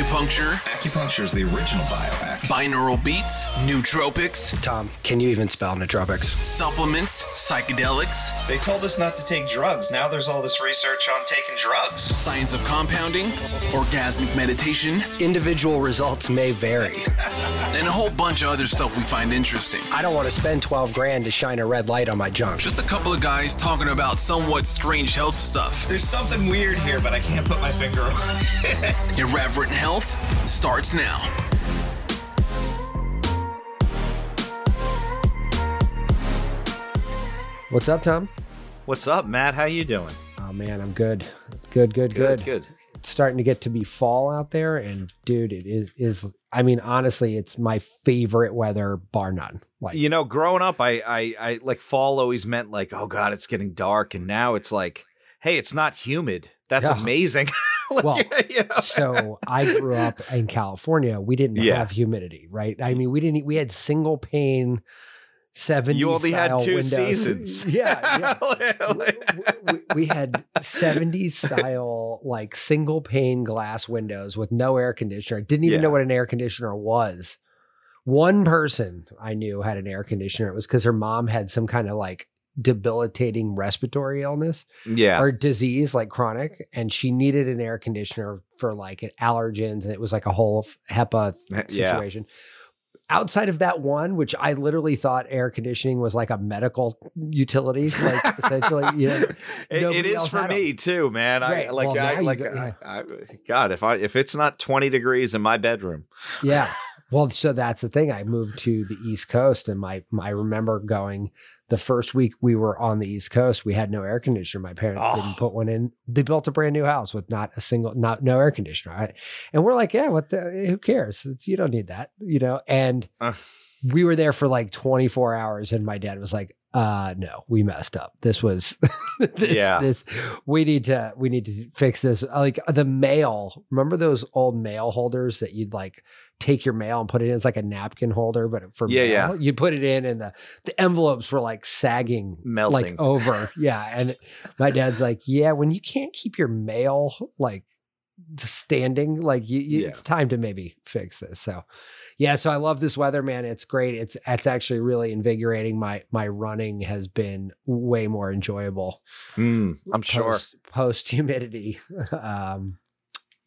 acupuncture, Acupuncture is the original biohack. binaural beats, nootropics, Tom, can you even spell nootropics? supplements, psychedelics, They told us not to take drugs. Now there's all this research on taking drugs. science of compounding, orgasmic meditation, Individual results may vary. and a whole bunch of other stuff we find interesting. I don't want to spend 12 grand to shine a red light on my junk. Just a couple of guys talking about somewhat strange health stuff. There's something weird here, but I can't put my finger on it. Irreverent Health starts now. What's up, Tom? What's up, Matt? How you doing? Oh man, I'm good. Good, good, good. Good. It's starting to get to be fall out there and dude, it is is I mean, honestly, it's my favorite weather bar none. Like You know, growing up, I, I, I like fall always meant like, oh god, it's getting dark, and now it's like, hey, it's not humid. That's Yeah. amazing. Like, Well, you know? so I grew up in California. We didn't Yeah. have humidity, right? I mean, we didn't we had single pane 70 you only had two windows. seasons. yeah, yeah. yeah. we, we had 70s style like single pane glass windows with no air conditioner. Didn't even Yeah. know what an air conditioner was. One person I knew had an air conditioner. It was because her mom had some kind of like debilitating respiratory illness yeah. or disease, like chronic, and she needed an air conditioner for like allergens, and it was like a whole HEPA eh, Yeah. situation. Outside of that one, which I literally thought air conditioning was like a medical utility, like essentially, you know, It- it is for me too, man. I like, Well, I, like, go- yeah. I, I, God, if I if it's not twenty degrees in my bedroom, Yeah. Well, so that's the thing. I moved to the East Coast, and my, my I remember going the first week we were on the East Coast. We had no air conditioner. My parents Oh. didn't put one in. They built a brand new house with not a single, not no air conditioner. I, and we're like, yeah, what the? Who cares? It's, you don't need that, you know. And Uh. we were there for like 24 hours, and my dad was like, uh no we messed up this was this, Yeah. this we need to we need to fix this like the mail remember those old mail holders that you'd like take your mail and put it in it's like a napkin holder but for Yeah, mail, yeah. you put it in and the the envelopes were like sagging melting. like over yeah and my dad's like yeah when you can't keep your mail like standing like you, you Yeah. it's time to maybe fix this so yeah so i love this weather man it's great it's it's actually really invigorating my my running has been way more enjoyable Mm, I'm sure. post humidity um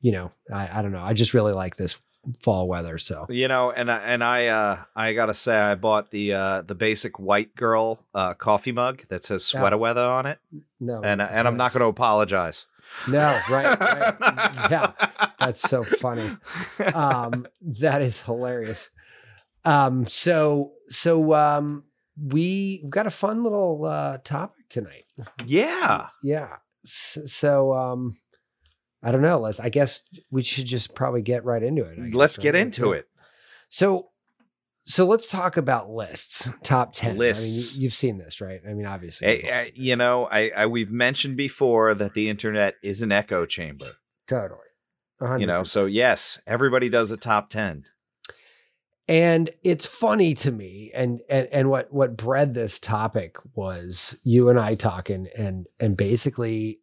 you know I, I don't know i just really like this fall weather so. You know, and I, and I uh I gotta say I bought the uh the basic white girl uh coffee mug that says sweater weather on it, no and and I'm not going to apologize. no right right. Yeah that's so funny. Um that is hilarious. Um so so um we we've got a fun little uh topic tonight. Yeah. yeah. So um i don't know let's i guess we should just probably get right into it I guess, Let's get into Yeah. it. so so let's talk about lists top 10 Lists. I mean, you, have seen this right i mean obviously you've all uh, seen you know, I, I we've mentioned before that the internet is an echo chamber. totally You know, so yes, everybody does a top ten. and it's funny to me and and and what what bred this topic was you and i talking and and basically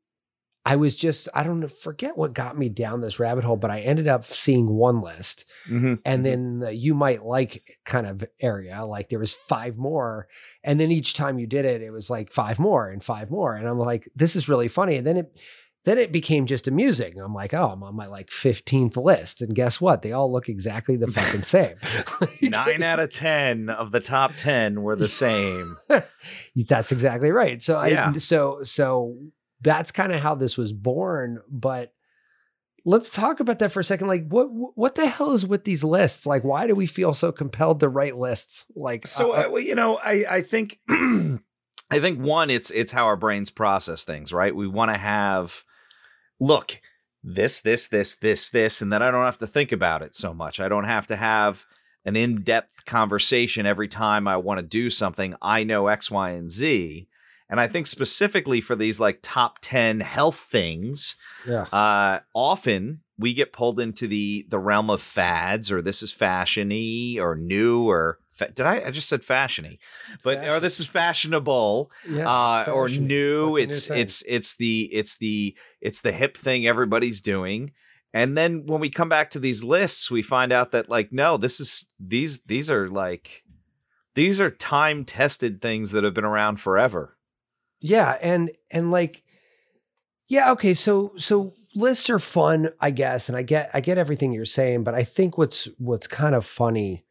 i was just i don't know forget what got me down this rabbit hole but i ended up seeing one list. Mm-hmm. and then the you might like kind of area like there was five more. And then each time you did it it was like five more and five more. And i'm like this is really funny. And then it then it became just amusing. I'm like oh i'm on my like 15th list. And guess what? They all look exactly the fucking same. Nine out of ten of the top ten were the same. that's exactly right. So i so so that's kind of how this was born but let's talk about that for a second like what what the hell is with these lists like why do we feel so compelled to write lists like So uh, uh, well, you know, I I think I think one it's it's how our brains process things, right? We want to have look this this this this this and then I don't have to think about it so much. I don't have to have an in-depth conversation every time I want to do something. I know X, Y, and Z. And I think specifically for these like top 10 health things, yeah uh, often we get pulled into the the realm of fads, or this is fashiony, or new, or fa- did I? I just said fashiony, but or this is fashionable, yeah uh, or new. What's a new It's it's it's the it's the it's the hip thing everybody's doing. And then when we come back to these lists, we find out that like no, this is these these are like these are time tested things that have been around forever. Yeah, and and like yeah, okay, so so lists are fun, I guess, and I get I get everything you're saying, but I think what's what's kind of funny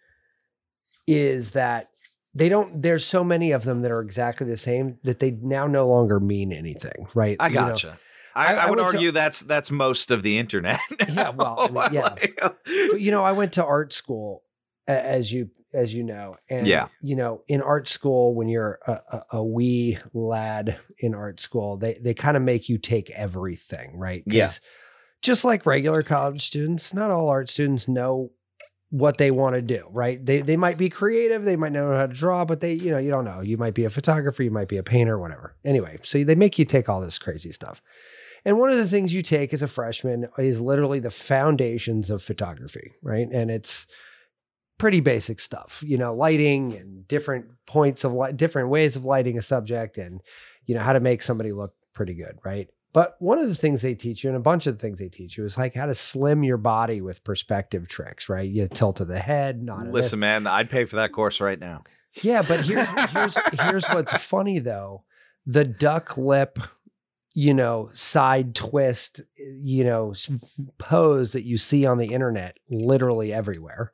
is that they don't there's so many of them that are exactly the same that they now no longer mean anything, right? I You know? gotcha. I, I- I, would went to- argue that's that's most of the internet. Yeah, well, I mean, yeah. But you know, I went to art school, as you as you know, and Yeah. you know, in art school, when you're a, a, a wee lad in art school, they they kind of make you take everything, right? Yeah. Just like regular college students, not all art students know what they want to do, right? They they might be creative, they might know how to draw, but they, you know, you don't know. You might be a photographer, you might be a painter, whatever. Anyway, so they make you take all this crazy stuff. And one of the things you take as a freshman is literally the foundations of photography, right? And it's pretty basic stuff, you know, lighting and different points of light, different ways of lighting a subject and, you know, how to make somebody look pretty good, right? But one of the things they teach you, and a bunch of the things they teach you, is like how to slim your body with perspective tricks, right? You tilt of the head, not Listen, man, I'd pay for that course right now. yeah, but here's here's here's what's funny though. The duck lip, you know, side twist, eh, you know, pose that you see on the internet literally everywhere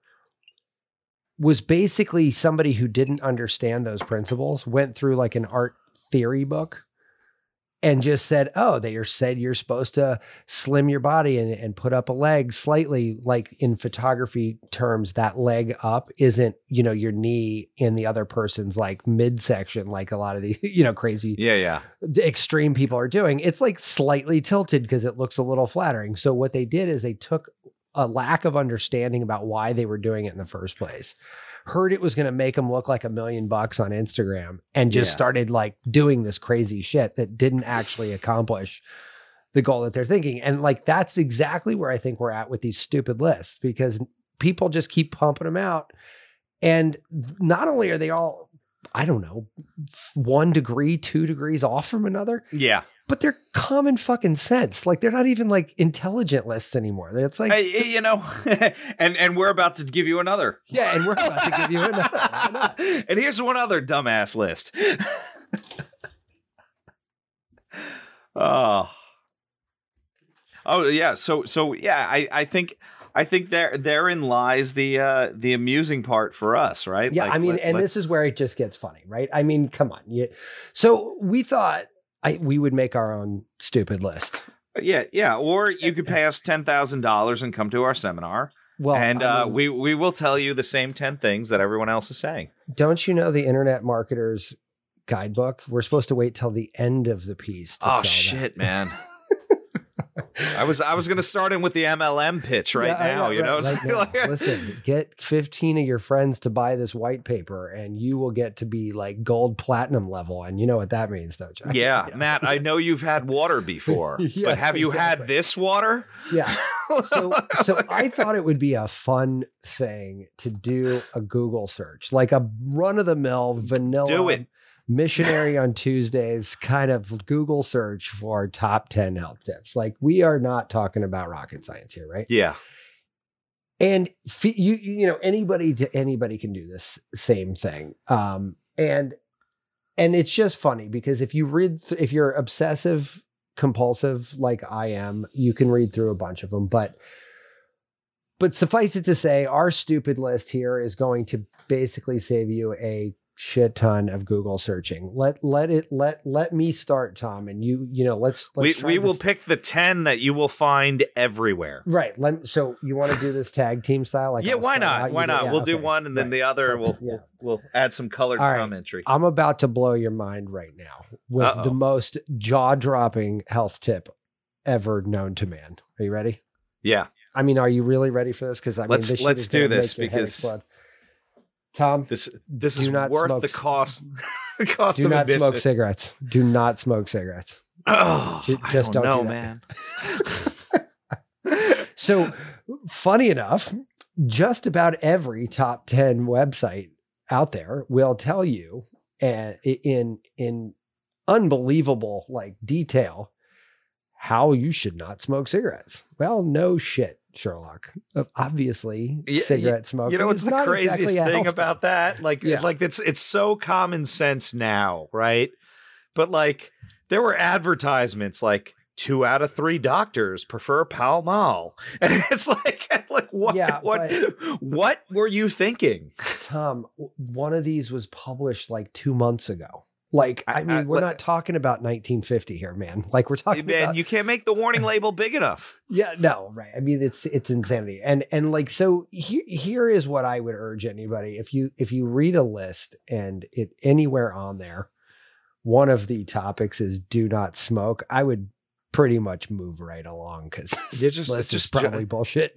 was basically somebody who didn't understand those principles, went through like an art theory book and just said, "Oh, they are said you're supposed to slim your body and, and put up a leg slightly, like in photography terms, that leg up isn't, you know, your knee in the other person's like midsection, like a lot of the, you know, crazy Yeah, yeah. extreme people are doing. It's like slightly tilted because it looks a little flattering. So what they did is they took a lack of understanding about why they were doing it in the first place. Heard it was going to make them look like a million bucks on Instagram and just Yeah. started like doing this crazy shit that didn't actually accomplish the goal that they're thinking. And like that's exactly where I think we're at with these stupid lists because people just keep pumping them out. And not only are they all, I don't know, one degree, two degrees off from another, Yeah. but they're common fucking sense. Like they're not even like intelligent lists anymore. It's like, Hey, you know, and and we're about to give you another. yeah, and we're about to give you another. And here's one other dumbass list. oh. Oh yeah, so so yeah, I I think I think there therein lies the uh the amusing part for us, right? Yeah, Like, I mean, let- and this is where it just gets funny, right? I mean, come on. You, so we thought I, we would make our own stupid list. yeah, yeah, or you could pay us $10,000 and come to our seminar Well, and I uh mean, we we will tell you the same 10 things that everyone else is saying. don't you know the Internet Marketers Guidebook? We're supposed to wait till the end of the piece. To Oh sell that. shit, man. I was I was gonna start in with the MLM pitch right Yeah, now, you know. right- now. Listen, get 15 of your friends to buy this white paper and you will get to be like gold platinum level. And you know what that means, don't you? Yeah, Matt, I know you've had water before, but have you had this water? Yeah. So, so I thought it would be a fun thing to do a Google search, like a run of the mill vanilla Do it. Missionary on Tuesdays kind of Google search for top 10 health tips. Like we are not talking about rocket science here, right? Yeah. and f- you you know anybody to anybody can do this same thing um and and it's just funny because if you read th- if you're obsessive compulsive like i am you can read through a bunch of them but but suffice it to say our stupid list here is going to basically save you a shit ton of google searching let let it let let me start tom and you you know let's We let's try we will this- pick the 10 that you will find everywhere. Right. Let, so you want to do this tag team style? Like yeah, why not? Why not? yeah, we'll do one and then Right. the other we'll, yeah. we'll we'll add some colored right. commentary. I'm about to blow your mind right now with Uh-oh. the most jaw dropping health tip ever known to man. Are you ready? Yeah. I mean, are you really ready for this? Because I mean, Let's- let's do this because-. Tom, This this is not worth smoke the cost. cost do not smoke cigarettes. Do not smoke cigarettes. Oh, I just don't do know, that. man. So, funny enough, just about every top 10 website out there will tell you and in in unbelievable like detail how you should not smoke cigarettes. Well, no shit, Sherlock. Obviously, Yeah, cigarette smoking. You know what's the craziest exactly thing about that? Like, Yeah. like it's it's so common sense now, right? But like, there were advertisements like two out of three doctors prefer Pall Mall, and it's like, like what? Yeah, what? What were you thinking? Tom, one of these was published like two months ago. Like, I, I- mean, I- we're not talking about 1950 here, man. Like, we're talking Man, about you can't make the warning label big enough. Yeah, no, right. I mean, it's it's insanity, and and like so. Here here is what I would urge anybody: if you if you read a list and it anywhere on there, one of the topics is do not smoke. I would pretty much move right along because You just- list is just ju- probably bullshit.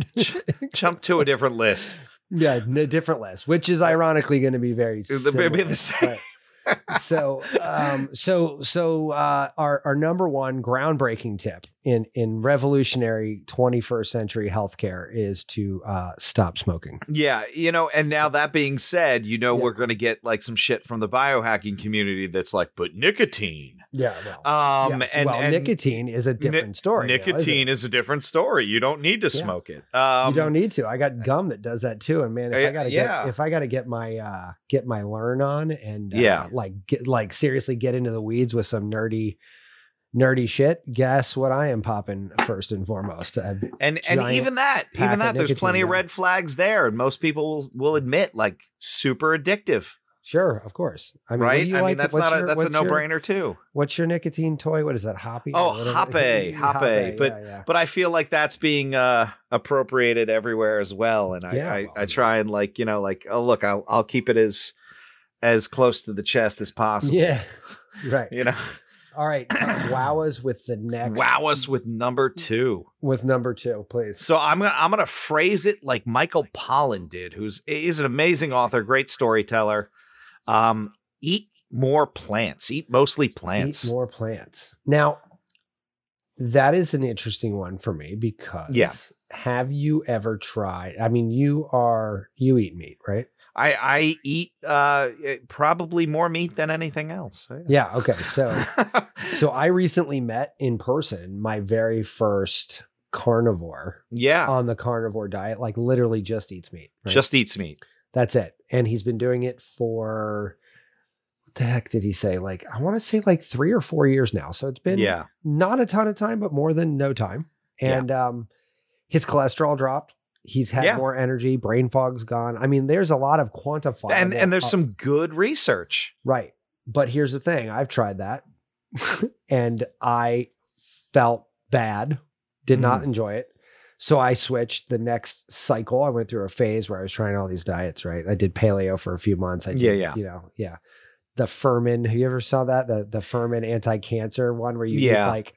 Jump to a different list. yeah, a different list, which is ironically going to be very be the similar, same. So um so so uh our our number one groundbreaking tip in in revolutionary 21st century healthcare is to uh stop smoking Yeah, you know, and now that being said, you know Yeah. we're going to get like some shit from the biohacking community that's like, but nicotine. Yeah well Um, yes. and, well and nicotine is a different story though, isn't? Nicotine is a different story. You don't need to Yeah. smoke it. Um, you don't need to. I got gum that does that too. And man, if Uh, I gotta yeah. get if I gotta get my uh get my learn on and uh, Yeah. like get like seriously get into the weeds with some nerdy nerdy shit, guess what I am popping first and foremost. And and even that, even that, there's plenty of red flags there, and most people will, will admit like super addictive, sure, of course. I mean, right? I like? mean, that's What's not a, that's a no brainer too. What's your nicotine toy? What is that? Hoppy? Oh? Hoppe, Hoppe, but- yeah, yeah. But I feel like that's being uh, appropriated everywhere as well, and I, Yeah, I, well, I try and like you know like oh look, I'll I'll keep it as as close to the chest as possible. yeah, right. You know, All right, uh, wow us with the next. wow us with number two. with number two, please. So I'm gonna I'm gonna phrase it like Michael Pollan did, who's he's an amazing author, great storyteller. Um, eat more plants. Eat mostly plants. Eat more plants. Now, that is an interesting one for me because Yeah. have you ever tried? I mean, you are you eat meat, right? I I eat uh probably more meat than anything else. Yeah. Okay. So so I recently met in person my very first carnivore yeah, on the carnivore diet, like literally just eats meat. right? just eats meat. That's it. And he's been doing it for what the heck did he say? Like, I want to say like three or four years now. So it's been Yeah, not a ton of time, but more than no time. Yeah. And um his cholesterol dropped. He's had Yeah. more energy, brain fog's gone. I mean, there's a lot of quantifiable and and there's some good research. right. But here's the thing, I've tried that and I felt bad, did not Mm-hmm. enjoy it. So I switched the next cycle. I went through a phase where I was trying all these diets, right? I did paleo for a few months. I did, Yeah, yeah. You know, yeah. The Fuhrman, you ever saw that? The the Fuhrman anti-cancer one where you Yeah. like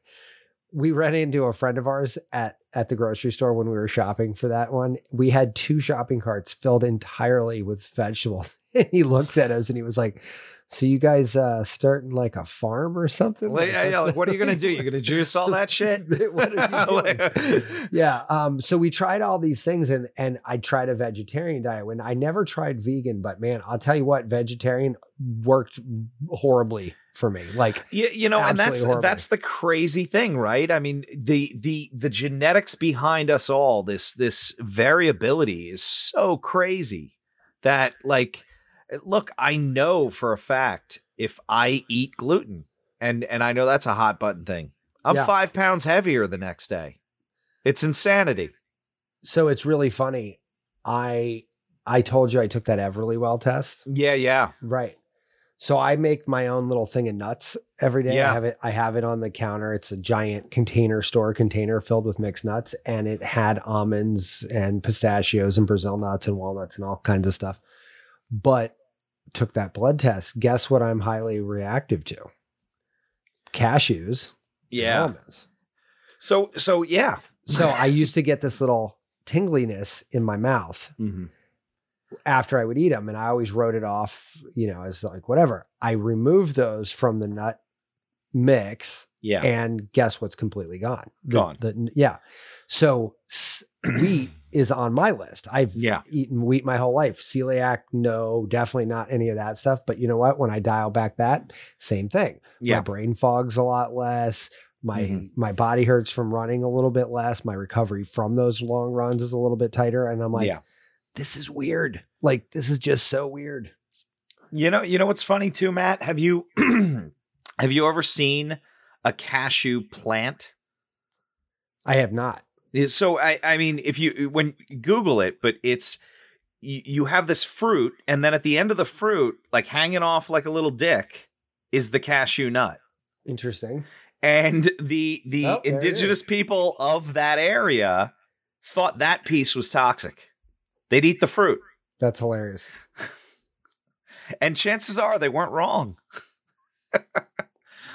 we ran into a friend of ours at at the grocery store when we were shopping for that one. We had two shopping carts filled entirely with vegetables. and he looked at us and he was like, So you guys uh starting like a farm or something? Like, yeah, yeah, like, what are you gonna do? You're gonna juice all that shit? What are you doing? yeah. Um, so we tried all these things and and I tried a vegetarian diet when I never tried vegan, but man, I'll tell you what, vegetarian worked horribly for me. Like You, you know, and that's horribly. that's the crazy thing, right? I mean, the the the genetics behind us all, this this variability is so crazy that like Uh, look, I know for a fact if I eat gluten and and I know that's a hot button thing. I'm Yeah. 5 pounds heavier the next day. It's insanity. so it's really funny. I I told you I took that Everlywell test. Yeah, yeah. Right. So I make my own little thing of nuts every day. Yeah. I have it. I have it on the counter. It's a giant container store container filled with mixed nuts, and it had almonds and pistachios and Brazil nuts and walnuts and all kinds of stuff. But took that blood test. Guess what? I'm highly reactive to cashews. Yeah. almonds. So so yeah. So I used to get this little tingliness in my mouth Mhm. after I would eat them, and I always wrote it off, you know, as like whatever. I removed those from the nut mix, Yeah. and guess what's completely gone? The- Gone. The, yeah. So s- wheat is on my list. I've Yeah. eaten wheat my whole life. Celiac, no, definitely not any of that stuff. But you know what? When I dial back that, same thing. My brain fog's a lot less. My Mhm. my body hurts from running a little bit less. My recovery from those long runs is a little bit tighter. And I'm like, yeah. this is weird. Like this is just so weird. You know, you know what's funny too, Matt? Have you have you ever seen a cashew plant? I have not. Yeah, So I I mean if you eh, when Google it, but it's you, you have this fruit and then at the end of the fruit, like hanging off like a little dick, is the cashew nut. Interesting. And the the Oh, indigenous people of that area thought that piece was toxic. They'd eat the fruit. That's hilarious. And chances are they weren't wrong.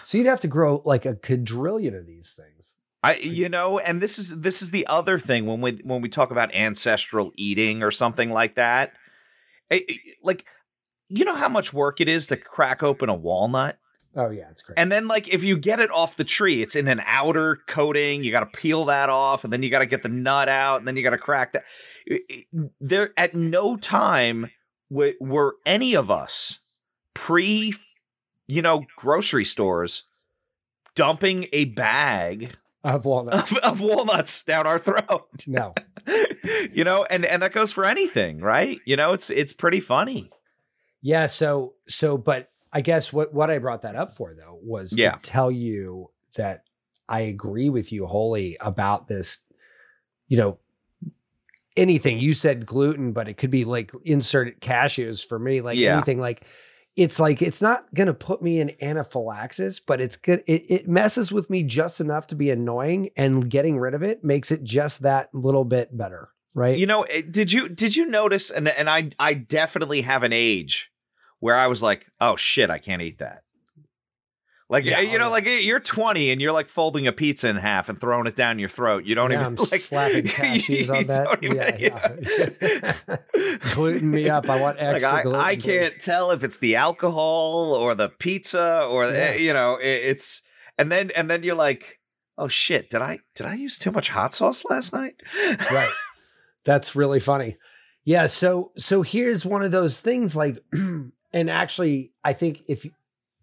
So you'd have to grow like a quadrillion of these things. I you know, and this is this is the other thing when we when we talk about ancestral eating or something like that. eh, eh, like you know how much work it is to crack open a walnut? Oh yeah, it's great. And then like if you get it off the tree, it's in an outer coating, you got to peel that off and then you got to get the nut out and then you got to crack that. Eh, There at no time were, were any of us pre you know grocery stores dumping a bag of walnut. of, of walnuts down our throat. no. you know, and and that goes for anything, right? You know, it's it's pretty funny. Yeah, so so but I guess what what I brought that up for though was Yeah. to tell you that I agree with you wholly about this you know anything you said gluten but it could be like insert cashews for me like Yeah. anything like it's like it's not going to put me in anaphylaxis but it's good it, it messes with me just enough to be annoying and getting rid of it makes it just that little bit better right You know, eh, did you did you notice? And and I I definitely have an age where I was like, oh shit, I can't eat that. Like Yeah, eh, you know, oh, like eh, you're 20 and you're like folding a pizza in half and throwing it down your throat. You don't Yeah, even I'm like slapping cashews on that. even- Yeah, yeah. Gluten me up. I want Like extra I, gluten. I can't tell if it's the alcohol or the pizza or the, you know it, it's and then and then you're like oh shit did I did I use too much hot sauce last night right. That's really funny. Yeah. So so here's one of those things like, and actually, I think if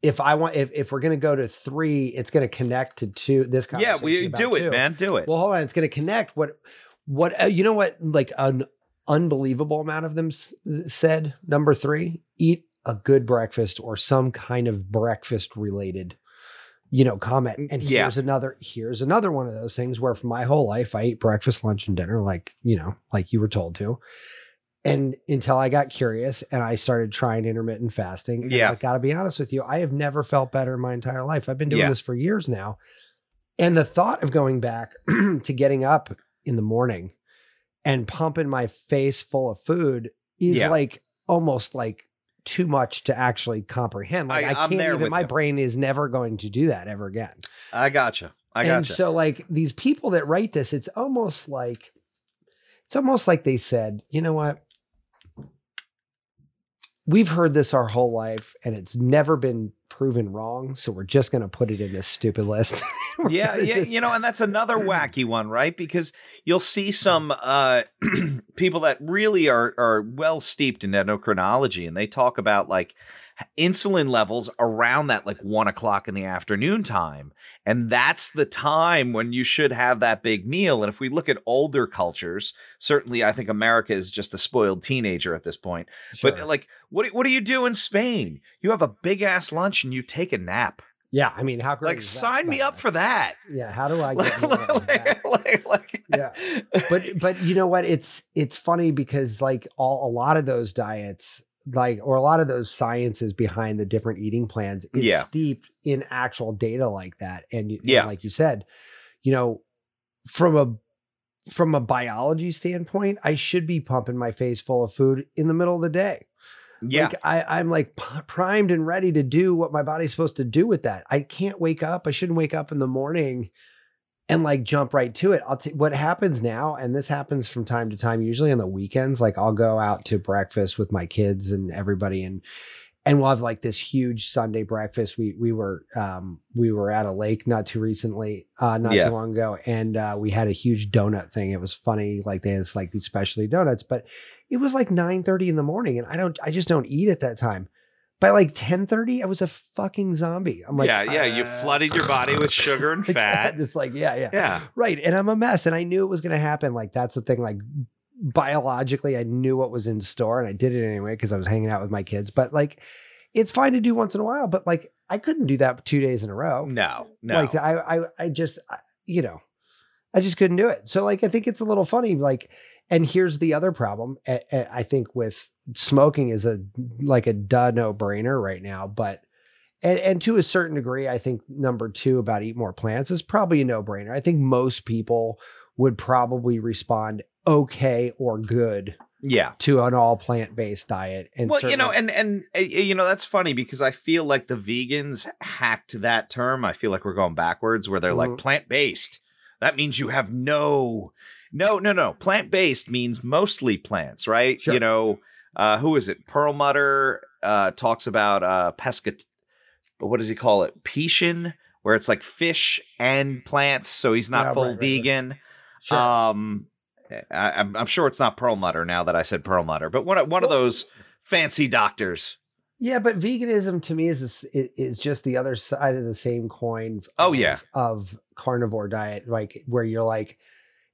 if I want if if we're gonna go to three, it's gonna connect to two. This yeah we do it two. man do it Well, hold on. It's going to connect. What, what, uh, you know what? Like an unbelievable amount of them s- said. Number three, eat a good breakfast or some kind of breakfast related, you know, comment. And Yeah. here's another, here's another one of those things where for my whole life, I eat breakfast, lunch, and dinner, like, you know, like you were told to. And until I got curious and I started trying intermittent fasting. and Yeah. I got to be honest with you, I have never felt better in my entire life. I've been doing Yeah. this for years now. And the thought of going back to getting up in the morning and pumping my face full of food is Yeah. like almost like too much to actually comprehend. Like I- I, I'm can't there even, my you. brain is never going to do that ever again. I gotcha I and gotcha so like these people that write this, it's almost like it's almost like they said, you know what? We've heard this our whole life and it's never been proven wrong. So we're just going to put it in this stupid list. Yeah, yeah, just- you know, and that's another wacky one, right? Because you'll see some uh, people that really are are well steeped in endocrinology, and they talk about like insulin levels around that like one o'clock in the afternoon time, and that's the time when you should have that big meal. And if we look at older cultures, certainly, I think America is just a spoiled teenager at this point. But like, what what do you do in Spain? You have a big ass lunch and you take a nap. yeah, I mean, how great Like, sign me up for that. Yeah, how do I get of like, like, Yeah. but but you know what it's it's funny because like all a lot of those diets like or a lot of those sciences behind the different eating plans is Yeah. steeped in actual data like that and, you- and Yeah. like you said you know from a from a biology standpoint i should be pumping my face full of food in the middle of the day yeah, like I, I'm like primed and ready to do what my body's supposed to do with that. I can't wake up. I shouldn't wake up in the morning and like jump right to it. I'll t- what happens now, and this happens from time to time, usually on the weekends. Like I'll go out to breakfast with my kids and everybody, and and we'll have like this huge Sunday breakfast. We we were um we were at a lake not too recently, uh not Yeah. too long ago, and uh we had a huge donut thing. It was funny, like they had like these specialty donuts, but it was like 9 30 in the morning, and I don't I just don't eat at that time. by like 10:30, I was a fucking zombie. I'm like, yeah, yeah. You uh, flooded your body with sugar and fat. It's like, yeah, yeah. yeah. Right. And I'm a mess. And I knew it was going to happen. Like, that's the thing. Like, biologically, I knew what was in store and I did it anyway because I was hanging out with my kids. But like, it's fine to do once in a while. But like, I couldn't do that two days in a row. No, no. Like, I, I, I just, I, you know, I just couldn't do it. So, like, I think it's a little funny. Like, and here's the other problem. I, think with smoking is a like a duh no brainer right now, but and and to a certain degree, I think number two about eat more plants is probably a no brainer. I think most people would probably respond okay or good yeah. to an all plant based diet. And well, you know, and and uh, you know that's funny because I feel like the vegans hacked that term. I feel like we're going backwards where they're like Mhm. plant based. That means you have no, no, no, no. Plant based means mostly plants, right? Sure. You know, uh, who is it? Perlmutter uh, talks about uh, pescat. But what does he call it? Pishin, where it's like fish and plants. So he's not Yeah, full right, right, right. vegan. Sure. Um, I, I'm, I'm sure it's not Perlmutter now that I said Perlmutter, but one of- one of those fancy doctors. Yeah, but veganism to me is is just the other side of the same coin. Oh, yeah. of carnivore diet, like where you're like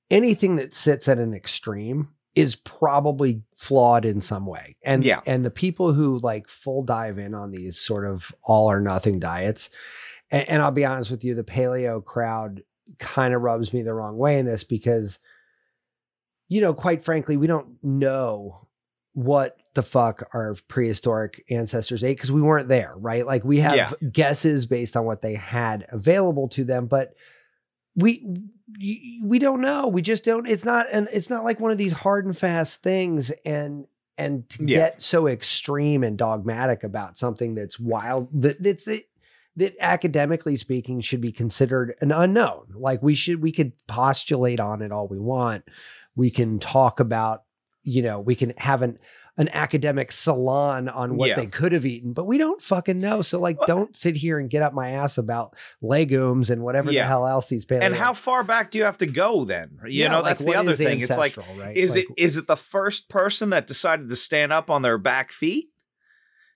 anything that sits at an extreme is probably flawed in some way. And Yeah. and the people who like full dive in on these sort of all or nothing diets, and, and I'll be honest with you, the paleo crowd kind of rubs me the wrong way in this because, you know, quite frankly, we don't know what the fuck our prehistoric ancestors ate because we weren't there, right? Like we have Yeah. guesses based on what they had available to them, but we we don't know. We just don't. It's not and it's not like one of these hard and fast things. And and to Yeah. get so extreme and dogmatic about something that's wild that that's it that academically speaking should be considered an unknown. Like we should we could postulate on it all we want. We can talk about, you know, we can have an an academic salon on what Yeah. they could have eaten, but we don't fucking know. So like don't sit here and get up my ass about legumes and whatever Yeah. the hell else these paleo. And how far back do you have to go then? You Yeah, know, like, that's the other thing. It's like, right? is Like, it is it the first person that decided to stand up on their back feet?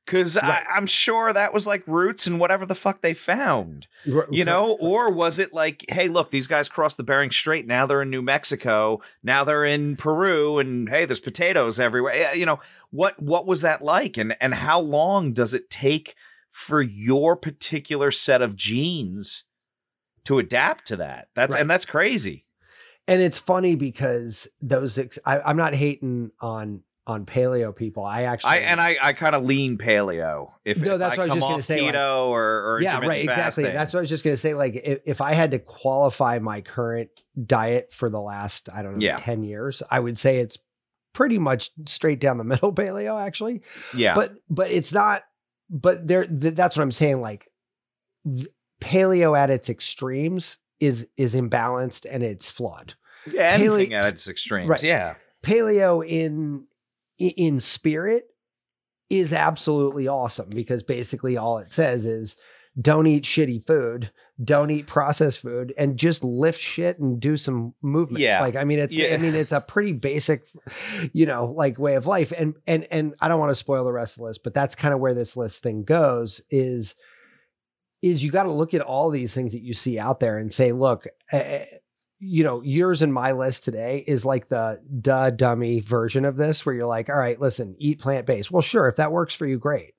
Because Right. I'm sure that was like roots and whatever the fuck they found, r- you know? Or was it like, hey, look, these guys crossed the Bering Strait. Now they're in New Mexico. Now they're in Peru, and hey, there's potatoes everywhere. You know what? What was that like? And and how long does it take for your particular set of genes to adapt to that? That's Right. and that's crazy. and it's funny because those ex- I, I'm not hating on on paleo people. I actually I and I, I kind of lean paleo. If No, if that's I what I was just gonna off say, like- keto or, or yeah, right, exactly. fasting. That's what I was just gonna say. Like, if, if I had to qualify my current diet for the last, I don't know, Yeah. ten years, I would say it's pretty much straight down the middle paleo, actually. yeah, But but it's not. But there, th- that's what I'm saying. Like, paleo at its extremes is is imbalanced and it's flawed. yeah, anything paleo- at its extremes. Right. Yeah, paleo in in spirit is absolutely awesome because basically all it says is don't eat shitty food, don't eat processed food, and just lift shit and do some movement. Yeah. Like I mean, it's Yeah. I mean, it's a pretty basic, you know, like way of life. And and and I don't want to spoil the rest of the list, but that's kind of where this list thing goes is is you got to look at all these things that you see out there and say, look, uh, you know, yours and my list today is like the duh dummy version of this, where you're like, all right, listen, eat plant based. Well, sure, if that works for you, great.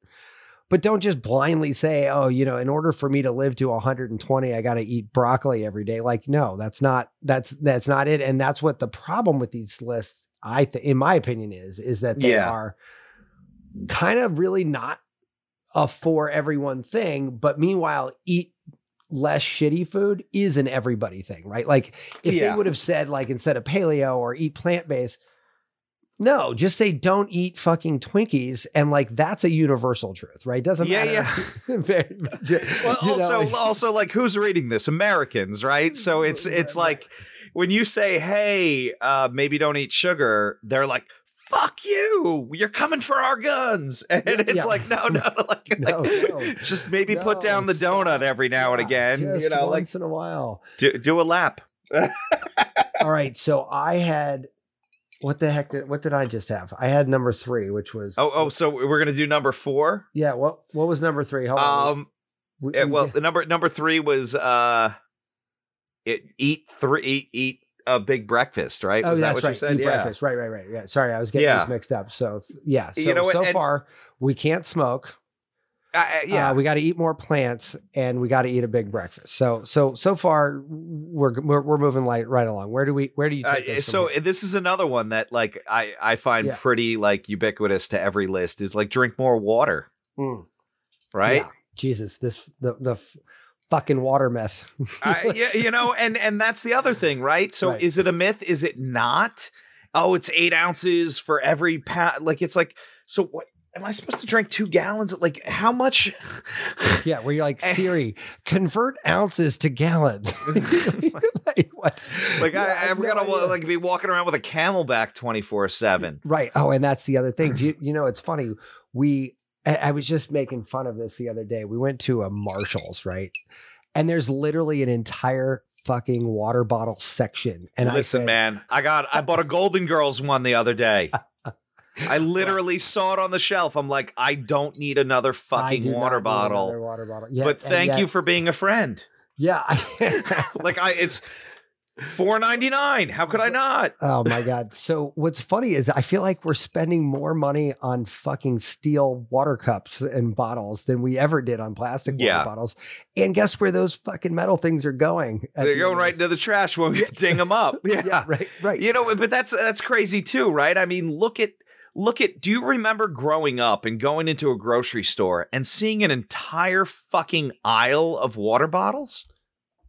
But don't just blindly say, oh, you know, in order for me to live to 120, I got to eat broccoli every day. Like, no, that's not that's that's not it. And that's what the problem with these lists, I think, in my opinion, is is that they Yeah. are kind of really not a for everyone thing. But meanwhile, eat less shitty food is an everybody thing, right? Like if Yeah. they would have said like instead of paleo or eat plant based, no, just say don't eat fucking Twinkies, and like that's a universal truth, right? Doesn't Yeah, matter. Very much, Well, know, also, like- also, like who's reading this? Americans, right? So it's it's like when you say, "Hey, uh, maybe don't eat sugar," they're like. Fuck you! You're coming for our guns, and Yeah, it's yeah. like no, no, like, No, like, no. just maybe put down the donut every now and again. just You know, like once in a while. do, do a lap. All right, so I had what the heck did what did I just have? I had number three, which was Oh, oh, so we're gonna do number four. yeah. What what was number three? Hold on. Um, We- eh, we well, the number number three was uh, it eat three eat eat a big breakfast, right? oh, was that that's what right. you said? Eat yeah. breakfast. Right, right, right. Yeah. Sorry, I was getting Yeah. these mixed up. So yeah. So You know so far we can't smoke. Uh, yeah. Uh, we got to eat more plants and we got to eat a big breakfast. So so so far we're we're, we're moving light right along. Where do we where do you Uh, take this so here? this is another one that like I I find Yeah. pretty like ubiquitous to every list is like drink more water, Mm. right? Yeah. Jesus, this the the fucking water myth. I, yeah, you know, and and that's the other thing, right? So Right. is it a myth? Is it not? Oh, it's eight ounces for every pound. Like it's like so. What am I supposed to drink? Two gallons? Like how much? yeah, where you're like Eh. Siri, convert ounces to gallons. like, what? Like Yeah, I, I'm no gonna idea. like be walking around with a CamelBak twenty four seven. Right. Oh, and that's the other thing. You, you know, it's funny. We, I, I was just making fun of this the other day. We went to a Marshalls, right? And there's literally an entire fucking water bottle section. And Listen, I said, man, I got I bought a Golden Girls one the other day. I literally saw it on the shelf. I'm like, I don't need another fucking water bottle. another water bottle. Yeah, but thank you for being a friend. Yeah. Like I, it's four ninety nine. How could I not? Oh my god! So what's funny is I feel like we're spending more money on fucking steel water cups and bottles than we ever did on plastic water Yeah. bottles. And guess where those fucking metal things are going? They're the going right into the trash when we ding them up. Yeah. Yeah, right, right. You know, but that's that's crazy too, right? I mean, look at look at do you remember growing up and going into a grocery store and seeing an entire fucking aisle of water bottles?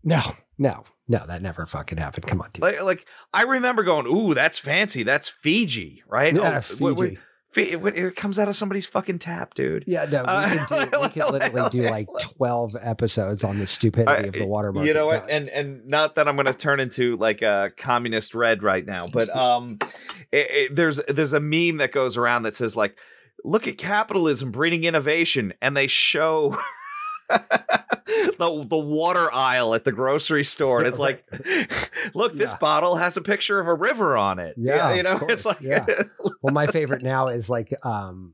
No, no, no, that never fucking happened. Come on, dude. Like like I remember going, "Ooh, that's fancy. That's Fiji, right?" yeah, Oh, Fiji. Fi- what- it comes out of somebody's fucking tap, dude. Yeah, no, we Uh, could, do, we could literally do like twelve episodes on the stupidity of the water market. You know what? And and not that I'm going to turn into like a communist red right now, but um, it, it- there's there's a meme that goes around that says like, look at capitalism breeding innovation, and they show. the the water aisle at the grocery store and it's like look this bottle has a picture of a river on it. Yeah, you know it's like yeah. well, my favorite now is like um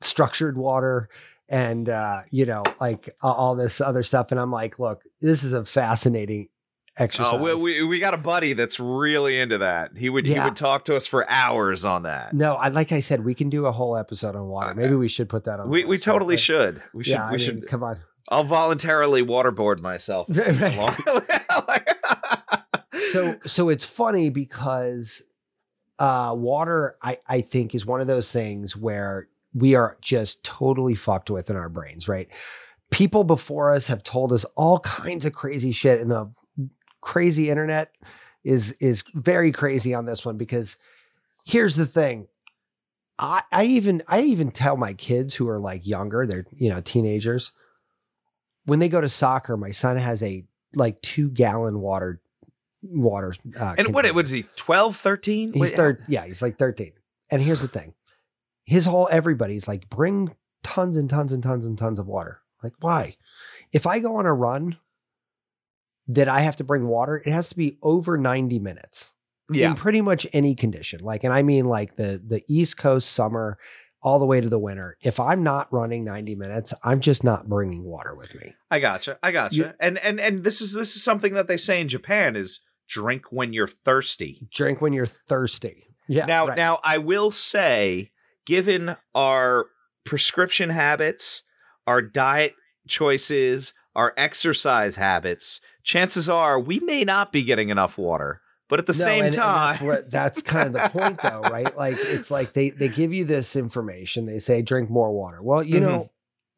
structured water and uh you know like a- all this other stuff and i'm like look this is a fascinating exercise oh we, we, we got a buddy that's really into that. He would he would talk to us for hours on that. No i like i said we can do a whole episode on water. Maybe we should put that on we, we totally should. We should yeah, I we mean, should come on I'll voluntarily waterboard myself. so so it's funny because uh water i i think is one of those things where we are just totally fucked with in our brains right? People before us have told us all kinds of crazy shit and the crazy internet is is very crazy on this one because here's the thing. I, I even I even tell my kids who are like younger, they're you know teenagers, when they go to soccer, my son has a like two gallon water water. Uh, and what what is he 12 13 He's third. Yeah, he's like 13. And here's the thing. His whole everybody's like, bring tons and tons and tons and tons of water. Like, why? If I go on a run that I have to bring water, it has to be over 90 minutes yeah in pretty much any condition. Like, and I mean like the the East Coast summer all the way to the winter. If I'm not running 90 minutes, I'm just not bringing water with me. I gotcha I gotcha You- and and and this is this is something that they say in Japan is drink when you're thirsty Drink when you're thirsty. Yeah. now right. now I will say given our prescription habits our diet choices our exercise habits chances are we may not be getting enough water but at the No, same and- and time that's, what, that's kind of the point, though, right? Like it's like they they give you this information. They say drink more water. Well, you Mhm. know,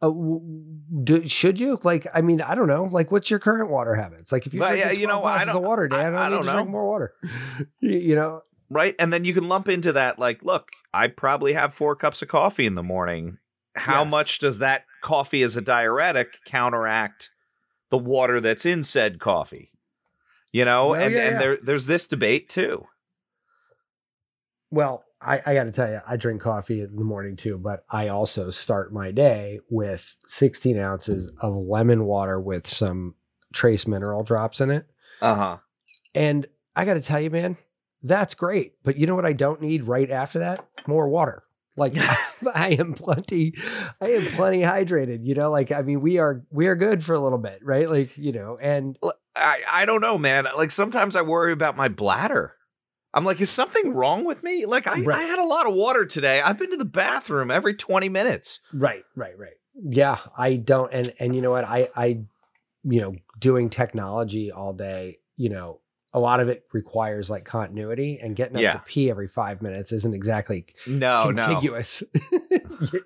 uh, do, should you? Like, I mean, I don't know. Like, what's your current water habits? Like, if you drink yeah, you know, I don't- of water, Dan, I- I, don't I need don't to drink more water. you, you know, right? And then you can lump into that, like, look, I probably have four cups of coffee in the morning. How Yeah. much does that coffee as a diuretic counteract the water that's in said coffee? You know, Well, and, yeah, and yeah. there there's this debate too. well, I, I got to tell you, I drink coffee in the morning too, but I also start my day with 16 ounces of lemon water with some trace mineral drops in it. Uh huh. And I got to tell you, man, That's great. But you know what I don't need right after that? More water. Like I am plenty, I am plenty hydrated. You know, like I mean, we are we are good for a little bit, right? Like you know, and I, I don't know, man. Like sometimes I worry about my bladder. I'm like, is something wrong with me? Like I, Right. I had a lot of water today. I've been to the bathroom every 20 minutes. right, right, right. Yeah, I don't. And and you know what? I I, you know, doing technology all day. You know, a lot of it requires like continuity, and getting up Yeah. to pee every five minutes isn't exactly No, no. contiguous.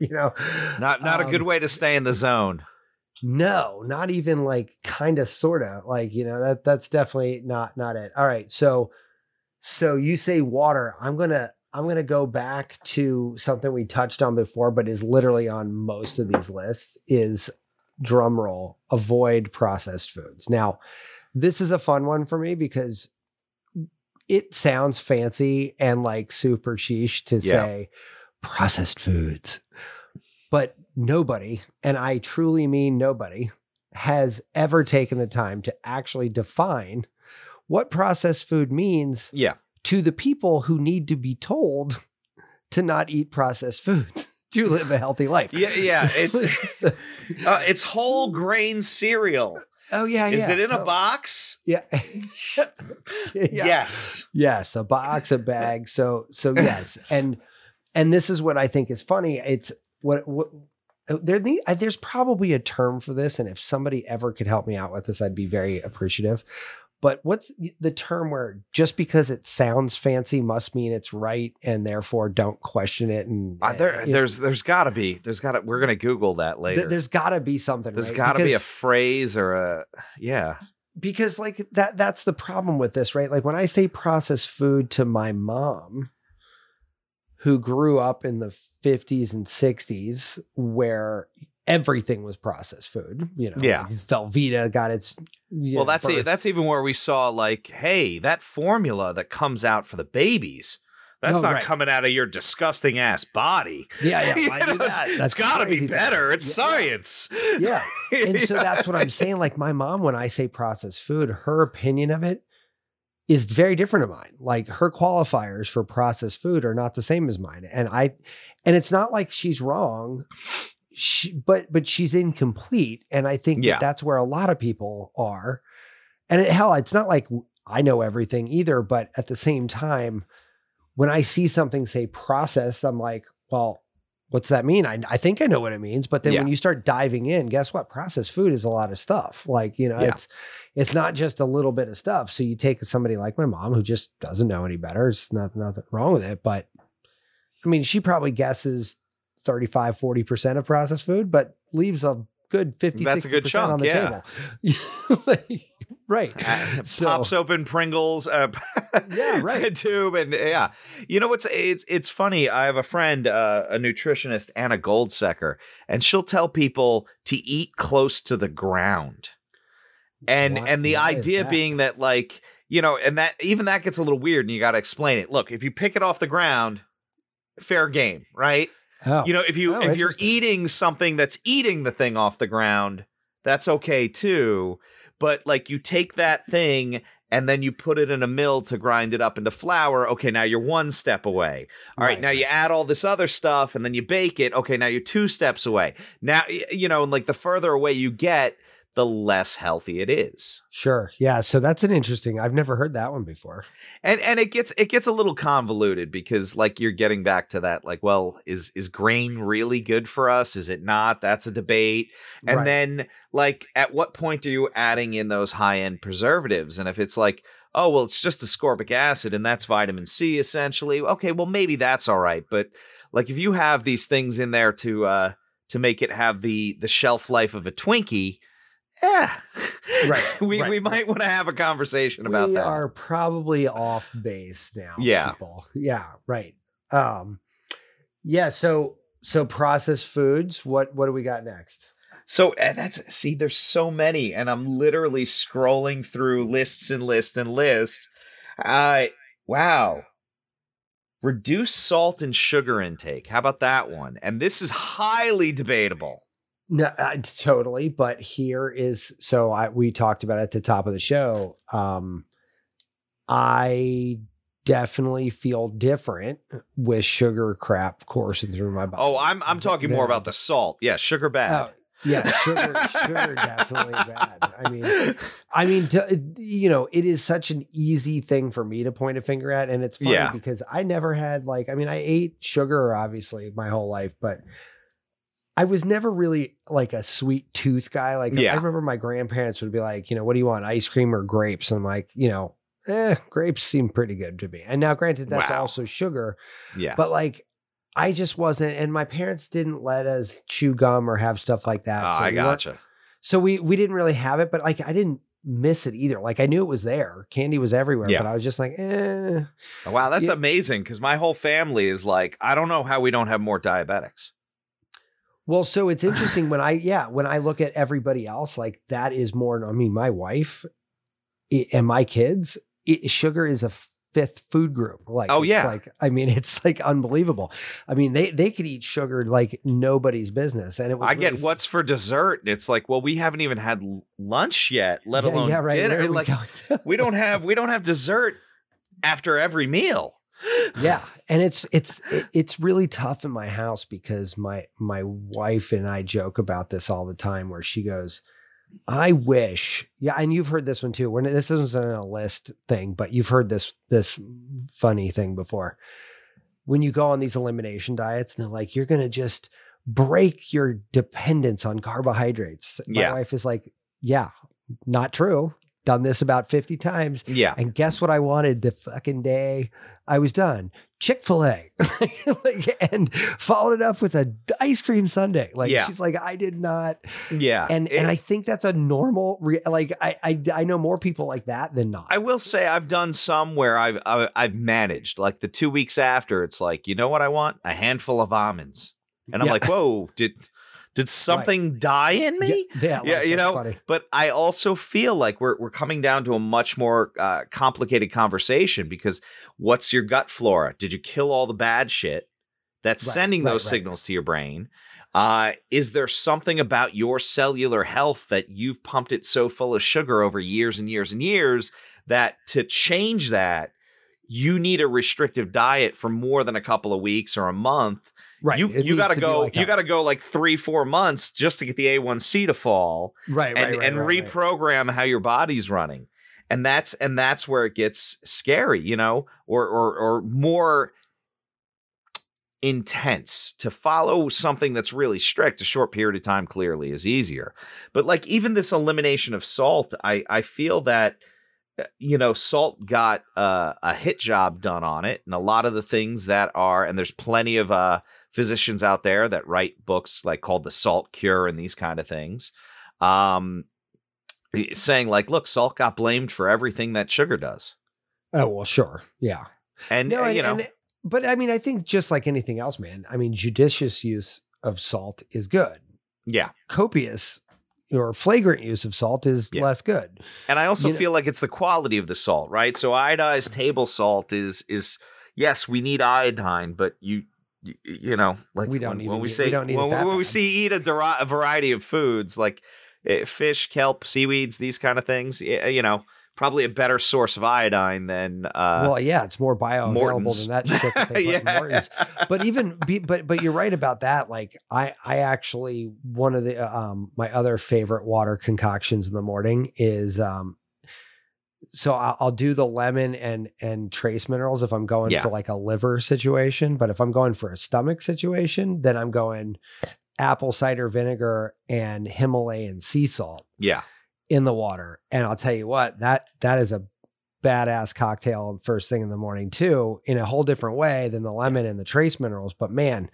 you know, Not not a good Um, way to stay in the zone. No, not even like kind of sorta. Like, you know, that that's definitely not not it. All right. So so you say water. I'm going to I'm going to go back to something we touched on before but is literally on most of these lists is drum roll, avoid processed foods. Now, this is a fun one for me because it sounds fancy and like super sheesh to Yeah. say processed foods. But nobody, and I truly mean nobody, has ever taken the time to actually define what processed food means Yeah. to the people who need to be told to not eat processed foods to live a healthy life. Yeah, yeah. It's uh, it's whole grain cereal. oh yeah, Is yeah, it in a totally. box? Yeah. yeah. Yes. Yes, a box, a bag. So so yes, and and this is what I think is funny. It's what what there uh, there's probably a term for this, and if somebody ever could help me out with this, I'd be very appreciative. But what's the term where just because it sounds fancy must mean it's right, and therefore don't question it? And Uh, there, know, there's there's got to be. There's got to. We're gonna Google that later. th- there's got to be something. there's right? got to be a phrase or a yeah. because like that that's the problem with this right like when i say processed food to my mom who grew up in the 50s and 60s where everything was processed food you know Yeah. like velveeta got its well, know, that's e- that's even where we saw like, hey, that formula that comes out for the babies. That's Oh, not right. coming out of your disgusting ass body. yeah yeah You I knew know, it's- that. it's That's got to be better. It's Yeah. science. yeah and so that's what I'm saying. Like my mom, when I say processed food, her opinion of it is very different of mine. Like her qualifiers for processed food are not the same as mine. And I, and it's not like she's wrong, she, but but she's incomplete. And I think Yeah. that that's where a lot of people are. And it, hell, it's not like I know everything either. But at the same time, when I see something say processed, I'm like, well, what's that mean? I, I think I know what it means, but then Yeah. when you start diving in, guess what? Processed food is a lot of stuff. Like, you know, Yeah. it's it's not just a little bit of stuff. So you take somebody like my mom who just doesn't know any better. It's nothing nothing wrong with it. But I mean, she probably guesses 35, 40% of processed food, but leaves a good 50, That's a good 60% chunk, on the yeah. table. Like, right. Uh, So- pops open Pringles, uh, Yeah, right. tube, and yeah, you know what's it's it's funny. I have a friend, uh, a nutritionist, Anna Goldsecker, and she'll tell people to eat close to the ground, and Why- and the idea that? being that like you know, and that even that gets a little weird, and you got to explain it. Look, if you pick it off the ground, fair game, right? Oh, You know, if you Oh, if you're eating something that's eating the thing off the ground, that's okay too. But like you take that thing and then you put it in a mill to grind it up into flour. Okay, now you're one step away. All right, Right, now you add all this other stuff and then you bake it. Okay, now you're two steps away. Now you know, and like the further away you get, the less healthy it is. sure. Yeah. So that's an interesting, I've never heard that one before. and and it gets it gets a little convoluted because like you're getting back to that like well is is grain really good for us is it not that's a debate and Right. then like at what point are you adding in those high end preservatives and if it's like oh well it's just ascorbic acid and that's vitamin c essentially okay well maybe that's all right but like if you have these things in there to uh to make it have the the shelf life of a twinkie yeah Right, we right, we might want to have a conversation about that. we that are probably off base now. Yeah. people. Yeah. Right. Um. Yeah. So so processed foods. What what do we got next? So uh, that's see, there's so many, and I'm literally scrolling through lists and lists and lists. I wow. Reduce salt and sugar intake. How about that one? And this is highly debatable. No, uh, totally. But here is so I we talked about it at the top of the show. Um, I definitely feel different with sugar crap coursing through my body. Oh, I'm I'm talking more about the salt. Yeah, sugar bad. Oh, yeah, sugar, sugar definitely bad. I mean, I mean, to, you know, it is such an easy thing for me to point a finger at, and it's funny Yeah. because I never had like, I mean, I ate sugar obviously my whole life, but I was never really like a sweet tooth guy. Like, Yeah. I remember my grandparents would be like, you know, what do you want, ice cream or grapes? And I'm like, you know, eh, grapes seem pretty good to me. And now, granted, that's Wow. also sugar, yeah. but like. I just wasn't, and my parents didn't let us chew gum or have stuff like that. Oh, so I gotcha. so we we didn't really have it, but like I didn't miss it either. Like I knew it was there. Candy was everywhere, Yeah. but I was just like, eh. Wow, that's Yeah. amazing because my whole family is like, I don't know how we don't have more diabetics. Well, so it's interesting when I yeah, when I look at everybody else, like that is more. I mean, my wife i- and my kids, it, sugar is a fifth food group. Like, Oh, yeah. like I mean, it's like unbelievable. I mean, they they could eat sugar like nobody's business, and it was I get really- what's for dessert. It's like, well, we haven't even had lunch yet, let Yeah, alone yeah, right, dinner. we like we don't have we don't have dessert after every meal. Yeah and it's it's it's really tough in my house because my my wife and i joke about this all the time where she goes i wish yeah and you've heard this one too when this isn't a list thing but you've heard this this funny thing before. When you go on these elimination diets and they're like you're gonna just break your dependence on carbohydrates. My Yeah. wife is like yeah not true done this about 50 times Yeah. and guess what I wanted the fucking day I was done? Chick fil A. and followed it up with a ice cream sundae. Like, Yeah. she's like, I did not. Yeah. And It- and I think that's a normal, re- like, I, I, I know more people like that than not. I will say I've done some where I've I- I've managed. Like the two weeks after, it's like, you know what I want? A handful of almonds. And I'm Yeah. like, whoa, did did something die in me? Yeah, yeah, Yeah, you know, funny. but I also feel like we're we're coming down to a much more uh, complicated conversation because what's your gut flora? Did you kill all the bad shit that's Right, sending right, those right. signals to your brain? Uh, is there something about your cellular health that you've pumped it so full of sugar over years and years and years that to change that, you need a restrictive diet for more than a couple of weeks or a month? Right. you you got to go like you got to go like three four months just to get the A1C to fall right, and, right, and right, right. reprogram how your body's running and that's and that's where it gets scary you know or or or more intense to follow something that's really strict a short period of time clearly is easier but like even this elimination of salt i i feel that uh, you know salt got uh, a hit job done on it and a lot of the things that are and there's plenty of uh physicians out there that write books like called the salt cure and these kind of things um saying like look salt got blamed for everything that sugar does Oh, well, sure. Yeah. and No, uh, and, you know and- but I mean, I think just like anything else, man, I mean, judicious use of salt is good. yeah Copious or flagrant use of salt is Yeah. less good. and i also You know- feel like it's the quality of the salt right so iodized table salt is is yes we need iodine but you you, you know like We don't when, when we need- say we don't need when, when we see eat a, deri- a variety of foods like eh, fish kelp seaweeds these kind of things eh, you know probably a better source of iodine than uh well, yeah, it's more bioavailable Morton's. than that shit that put. But even, be, but but you're right about that. Like I I actually one of the uh, um my other favorite water concoctions in the morning is um. So I'll, I'll do the lemon and and trace minerals if I'm going Yeah. for like a liver situation. But if I'm going for a stomach situation, then I'm going apple cider vinegar and Himalayan sea salt. yeah in the water. And I'll tell you what, that that is a badass cocktail first thing in the morning too, in a whole different way than the lemon and the trace minerals. But man,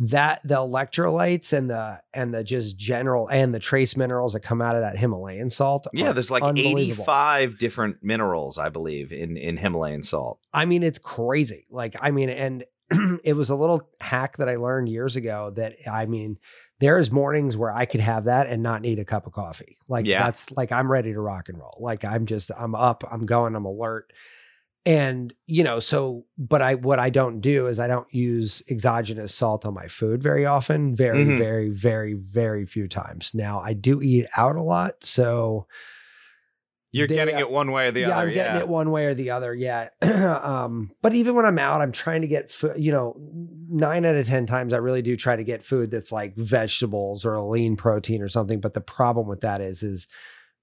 that the electrolytes and the and the just general and the trace minerals that come out of that Himalayan salt. yeah there's like 85 different minerals i believe in in himalayan salt I mean, it's crazy. Like, I mean, and it was a little hack that I learned years ago that I mean, there's mornings where I could have that and not need a cup of coffee. Like Yeah. that's like I'm ready to rock and roll. Like I'm just I'm up, I'm going, I'm alert. And you know, so but I what I don't do is I don't use exogenous salt on my food very often. Very, Mhm. very, very, very few times. Now I do eat out a lot, so You're They, getting it one way or the yeah, other. I'm getting yeah. it one way or the other. Yeah. um, but even when I'm out, I'm trying to get, fu- you know, nine out of 10 times, I really do try to get food that's like vegetables or a lean protein or something. But the problem with that is, is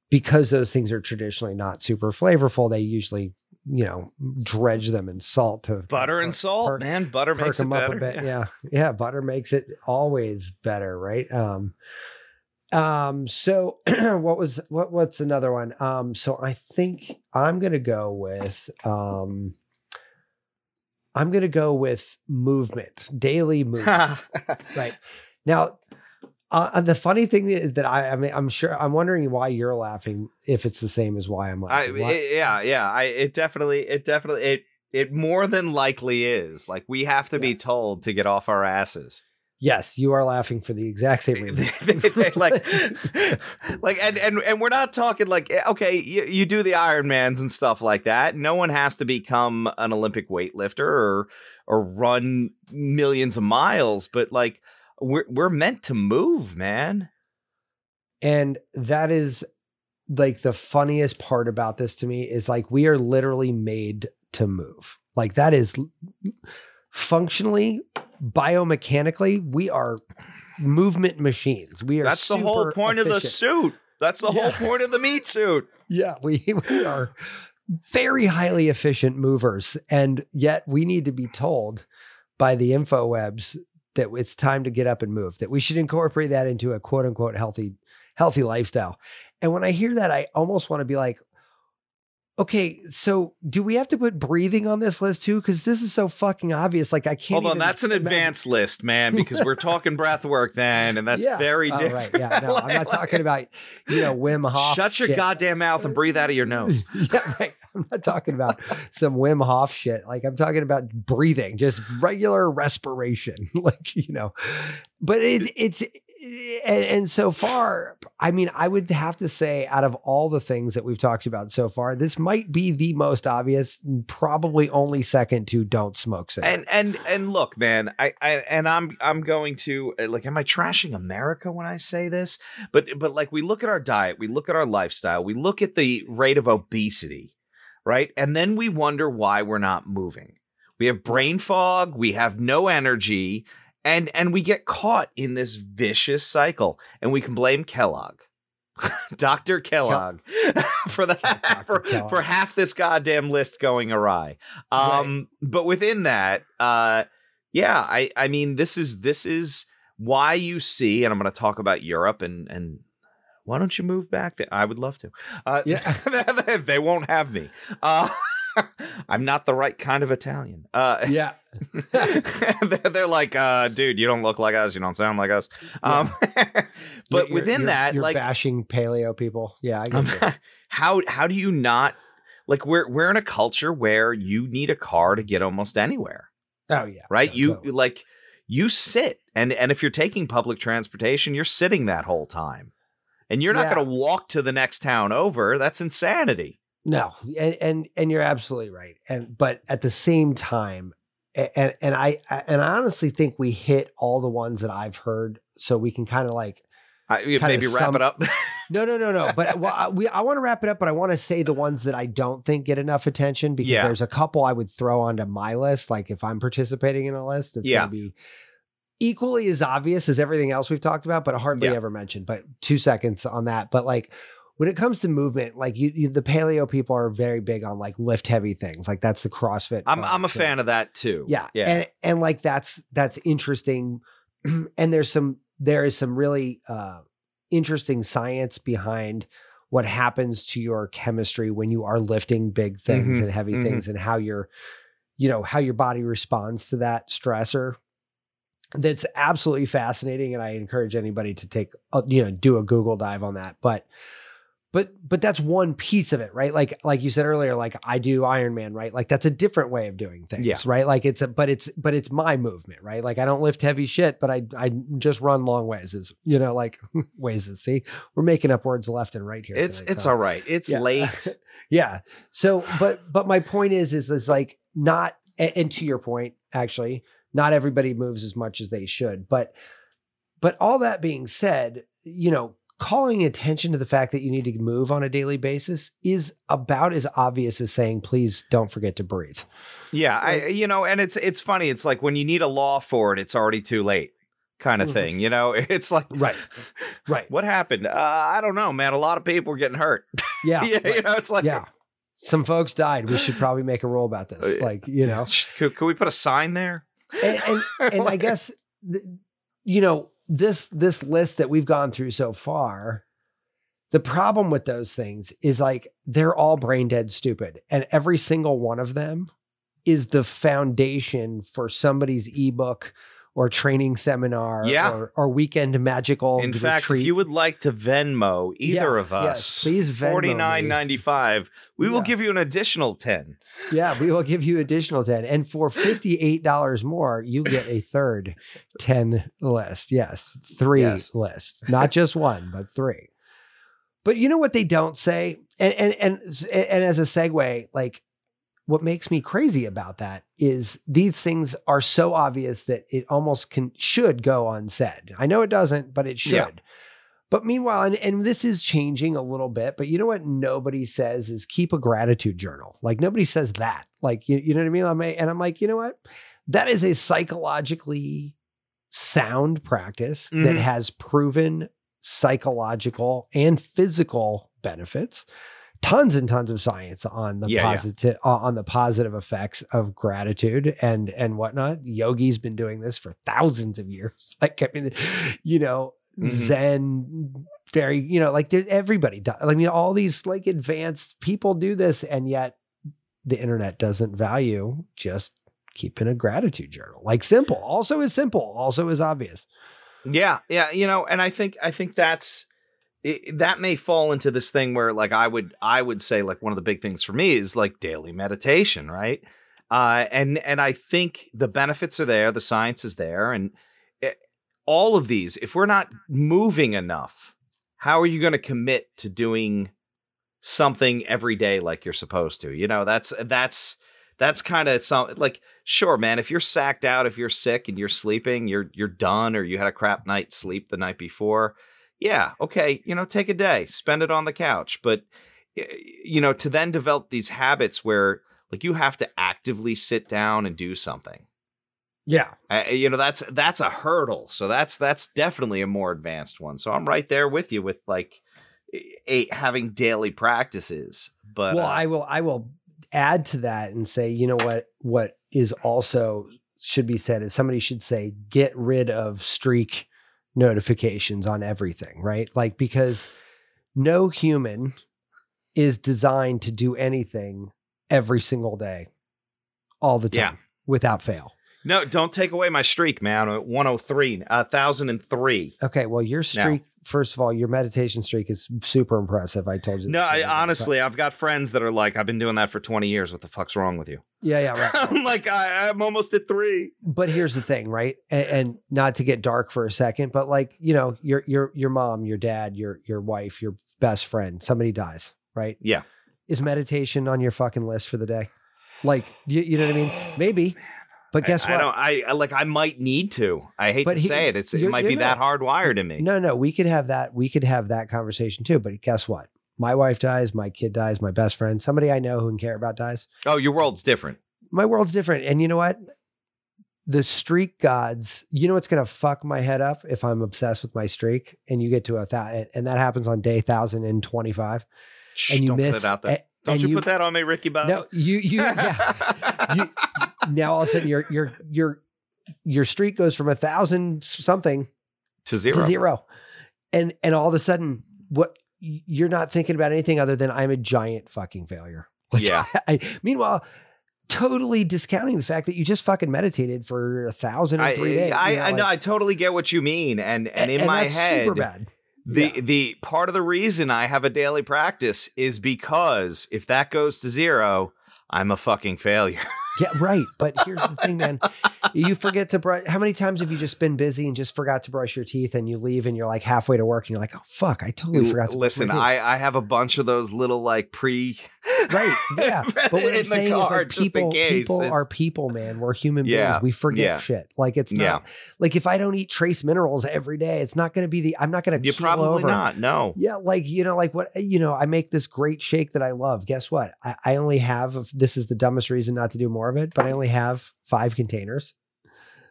because those things are traditionally not super flavorful, they usually, you know, dredge them in salt to Butter and perk- salt, perk- man. Butter makes it better. Yeah. Yeah. yeah. Butter makes it always better. Right. Um, um, so what was, what, what's another one? Um, so I think I'm to go with, um, I'm to go with movement, daily movement. right. Now, uh, the funny thing that I, I mean, I'm sure, I'm wondering why you're laughing if it's the same as why I'm I, laughing. Why- it- yeah, yeah. I it definitely it definitely it it more than likely is. Like we have to be told to get off our asses. yes, you are laughing for the exact same reason. like like and, and and we're not talking like eh, okay you, you do the ironmans and stuff like that no one has to become an olympic weightlifter or or run millions of miles but like we're we're meant to move man And that is like the funniest part about this to me is like we are literally made to move. Like that is functionally, biomechanically, we are movement machines. We are that's the whole point of the suit that's the Yeah. whole point of the meat suit Yeah, we, we are very highly efficient movers. And yet we need to be told by the info webs that it's time to get up and move, that we should incorporate that into a quote unquote healthy, healthy lifestyle. And when I hear that, I almost want to be like, okay, so do we have to put breathing on this list too? Because this is so fucking obvious. Like I can't. hold on that's an imagine- advanced list man because we're talking breath work then and that's Yeah. very Oh, different right. Yeah, no, I'm not talking about, you know, Wim Hof. shut your shit. goddamn mouth and breathe out of your nose yeah, right. I'm not talking about some Wim Hof shit. Like I'm talking about breathing, just regular respiration. like, you know, but it, it's, and, and so far, I mean, I would have to say out of all the things that we've talked about so far, this might be the most obvious, probably only second to don't smoke and and and look man I, I and i'm i'm going to uh, like am i trashing america when i say this? But but like we look at our diet we look at our lifestyle we look at the rate of obesity right? And then we wonder why we're not moving. We have brain fog we have no energy and and we get caught in this vicious cycle and we can blame kellogg Dr. Kellogg for the Dr. for, Kellogg. for half this goddamn list going awry. Um, but within that, uh, yeah, I I mean this is this is why you see, and I'm going to talk about Europe and and why don't you move back? there? I would love to. Uh, Yeah. they won't have me. Uh, I'm not the right kind of Italian. Uh, yeah. they're, like, uh, dude, you don't look like us. You don't sound like us. Um, but You're- within you're- that, you're like, bashing paleo people. Yeah. I um, how how do you not like we're we're in a culture where you need a car to get almost anywhere, oh, yeah. right? No, you totally. like you sit and and if you're taking public transportation, you're sitting that whole time. And you're not Yeah. going to walk to the next town over. That's insanity. No, and, and and you're absolutely right. And but at the same time, and and I and I honestly think we hit all the ones that I've heard, so we can kind of like I, maybe wrap sum- it up. no no no no. But well, I, we I want to wrap it up, but I want to say the ones that I don't think get enough attention because Yeah. there's a couple I would throw onto my list. Like if I'm participating in a list, it's Yeah. going to be equally as obvious as everything else we've talked about, but hardly Yeah. ever mentioned. But two seconds on that. But like when it comes to movement, like you, you the paleo people are very big on like lift heavy things. Like that's the CrossFit. I'm I'm a thing. fan of that too. Yeah. yeah. And and like that's that's interesting. and there's some there is some really uh interesting science behind what happens to your chemistry when you are lifting big things Mhm, and heavy mhm. things and how your you know how your body responds to that stressor that's absolutely fascinating and i encourage anybody to take you know do a google dive on that but but but that's one piece of it right like like you said earlier like i do ironman right like that's a different way of doing things Yeah. right like it's a but it's but it's my movement right like i don't lift heavy shit but i i just run long ways is you know like ways is see we're making up words left and right here it's tonight, it's Tom. all right. It's Yeah. late. yeah so but but my point is is is like not and to your point actually not everybody moves as much as they should but but all that being said you know calling attention to the fact that you need to move on a daily basis is about as obvious as saying, please don't forget to breathe. Yeah, I you know, and it's it's funny. It's like when you need a law for it, it's already too late, kind of Mhm. thing. You know, it's like Right. Right. what happened? Uh, I don't know, man. A lot of people were getting hurt. Yeah. yeah, you know, it's like yeah. Some folks died. We should probably make a rule about Uh, this. Like, you know, Could, could we put a sign there? and and, and I guess you know this this list that we've gone through so far. The problem with those things is like they're all brain dead stupid, and every single one of them is the foundation for somebody's ebook or training seminar Yeah. or, or weekend magical. In fact, if you would like to Venmo either Yeah, of yes, us, please Venmo forty nine ninety five, we will give you an additional ten. Yeah, we will give you additional 10. And for $58 more, you get a third 10 list. Yes, three Yes. lists. Not just one, but three. But you know what they don't say? And and and and as a segue, like what makes me crazy about that is these things are so obvious that it almost can should go unsaid. I know it doesn't, but it should. Yeah. But meanwhile, and, and this is changing a little bit, but you know what nobody says is keep a gratitude journal. Like nobody says that. Like, you, you know what I mean? I'm, and I'm like, you know what? That is a psychologically sound practice that Mhm. has proven psychological and physical benefits. Tons and tons of science on the Yeah, yeah. positive uh, on the positive effects of gratitude and and whatnot. Yogi's been doing this for thousands of years. Like I mean, you know, Mhm. Zen, very you know, like everybody. Does, I mean, all these like advanced people do this, and yet the internet doesn't value just keeping a gratitude journal. Like simple, also is simple, also is obvious. Yeah, yeah, you know, and I think I think that's it, that may fall into this thing where like I would I would say like one of the big things for me is like daily meditation, right? Uh, and and I think the benefits are there, the science is there, and it, all of these. If we're not moving enough, how are you going to commit to doing something every day like you're supposed to? You know, that's that's that's kind of some like sure man if you're sacked out if you're sick and you're sleeping you're you're done or you had a crap night's sleep the night before yeah okay you know take a day spend it on the couch but you know to then develop these habits where like you have to actively sit down and do something Yeah. you know that's that's a hurdle so that's that's definitely a more advanced one so i'm right there with you with like a, having daily practices but well, uh, I will I will add to that and say, you know what what is also should be said is somebody should say get rid of streak notifications on everything, right? Like because no human is designed to do anything every single day all the Yeah. time without fail. no don't take away my streak man at 103 uh, 1003 Okay, well your streak first of all your meditation streak is super impressive. I told you. No, I, the other day, but- honestly, I've got friends that are like, I've been doing that for 20 years. What the fuck's wrong with you? Yeah, yeah, right. I'm like, I, I'm almost at three. but here's the thing, right? And, and not to get dark for a second, but like you know, your your your mom, your dad, your your wife, your best friend, somebody dies, right? Yeah. Is meditation on your fucking list for the day? Like, you, you know what I mean? Maybe, oh, but guess I, what? I don't. I like. I might need to. I hate But to he- say it. It's it might be that hardwired in me. no, no, we could have that. We could have that conversation too. But guess what? My wife dies. My kid dies. My best friend, somebody I know who and care about dies. Oh, your world's different. my world's different. And you know what? The streak gods, you know what's going to fuck my head up if I'm obsessed with my streak and you get to a thousand, and that happens on day 1025 and you don't miss. put it out there. A- Don't and you, put that on me, Ricky Bob? No, you, you, yeah. you, now all of a sudden your, your, your, your streak goes from a thousand something to zero. to zero. And, and all of a sudden, what you're not thinking about anything other than I'm a giant fucking failure. Like, Yeah. I, meanwhile, totally discounting the fact that you just fucking meditated for a thousand and I, three days. I, you I know. I totally get what you mean, and and in my that's head, super bad. The Yeah. the part of the reason I have a daily practice is because if that goes to zero, I'm a fucking failure. Yeah, right. But here's the thing, man. You forget to brush. How many times have you just been busy and just forgot to brush your teeth, and you leave, and you're like halfway to work, and you're like, "Oh fuck, I totally forgot to." Listen. I I have a bunch of those little like pre right. Yeah. But what I'm saying is like people, people It's- are people, man. We're human Yeah, beings. We forget yeah. shit. Like it's not Yeah. like if I don't eat trace minerals every day, it's not going to be the. I'm not going to. You're probably over. not. No. Yeah, like you know, like what you know, I make this great shake that I love. Guess what? I, I only have this is the dumbest reason not to do more of it, but I only have five containers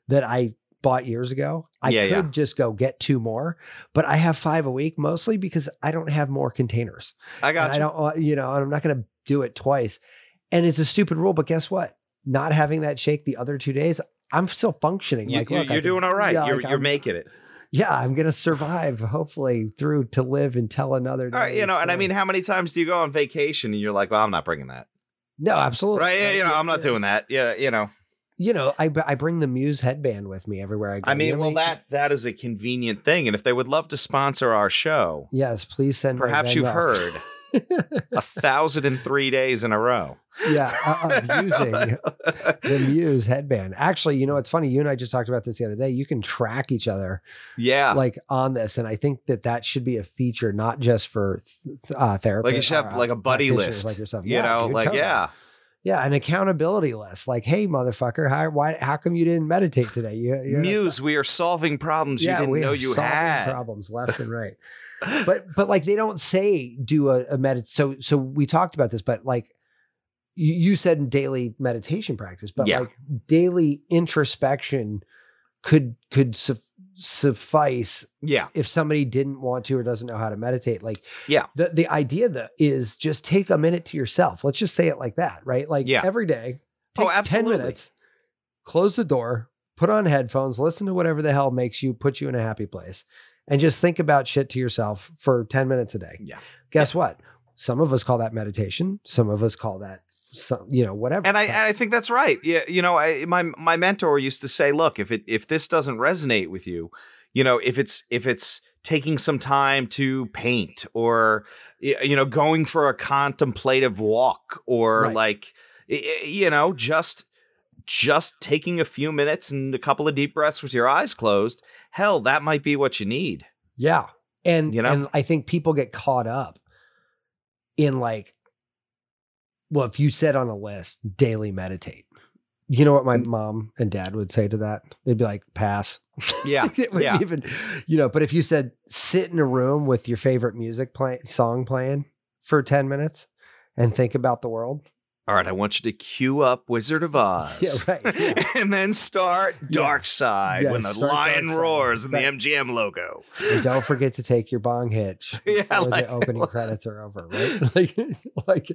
that I bought years ago. I Yeah, could yeah. just go get two more, but I have five a week mostly because I don't have more containers. I got I don't, uh, you know, and I'm not going to do it twice. And it's a stupid rule, but guess what? Not having that shake the other two days, I'm still functioning. You, like, you, look, can- doing all right. yeah, you're like, you're making it. Yeah, I'm going to survive, hopefully, through to live and tell another day. Right, you know, and I mean, how many times do you go on vacation and you're like, well, I'm not bringing that. No, absolutely. Right? Yeah, you know, I'm not doing that. Yeah, you know. You know, I, I bring the Muse headband with me everywhere I go. I You mean, know well, I that that is a convenient thing, and if they would love to sponsor our show, Yes, please send. perhaps you've heard a thousand and three days in a row. yeah, uh, of using the Muse headband. Actually, you know, it's funny. You and I just talked about this the other day. You can track each other Yeah, like on this, and I think that that should be a feature, not just for uh, therapists. like you should have uh, like a buddy list, like yourself. You Yeah, know, dude, like totally. yeah, yeah, an accountability list. Like, hey, motherfucker, how why how come you didn't meditate today? You, Muse, we are solving problems you didn't we know are you solving had. problems left and right. but but like they don't say do a, a medit. So so we talked about this, but like you, you said daily meditation practice, but Yeah. like daily introspection could could suf- suffice Yeah, if somebody didn't want to or doesn't know how to meditate. Like Yeah. the the idea that is just take a minute to yourself. Let's just say it like that, right? Like Yeah. every day, Oh, take ten absolutely. minutes, close the door, put on headphones, listen to whatever the hell makes you put you in a happy place, and just think about shit to yourself for ten minutes a day. Yeah. Guess what? Some of us call that meditation. Some of us call that, some, you know, whatever. and I and I think that's right. Yeah, you know, I my my mentor used to say, look, if it if this doesn't resonate with you, you know, if it's if it's taking some time to paint or you know, going for a contemplative walk or Right. like you know, just just taking a few minutes and a couple of deep breaths with your eyes closed, hell, that might be what you need. Yeah. And You know? and I think people get caught up in like well, if you said on a list daily meditate. You know what my mm. mom and dad would say to that? They'd be like, pass. Yeah. yeah. even, you know, but if you said sit in a room with your favorite music play song playing for 10 minutes and think about the world. All right, I want you to cue up Wizard of Oz. Yeah, right, yeah. and then start Dark Side Yeah, when the lion roars and the MGM logo. And don't forget to take your bong hitch Yeah, before like- the opening credits are over, right? like, like,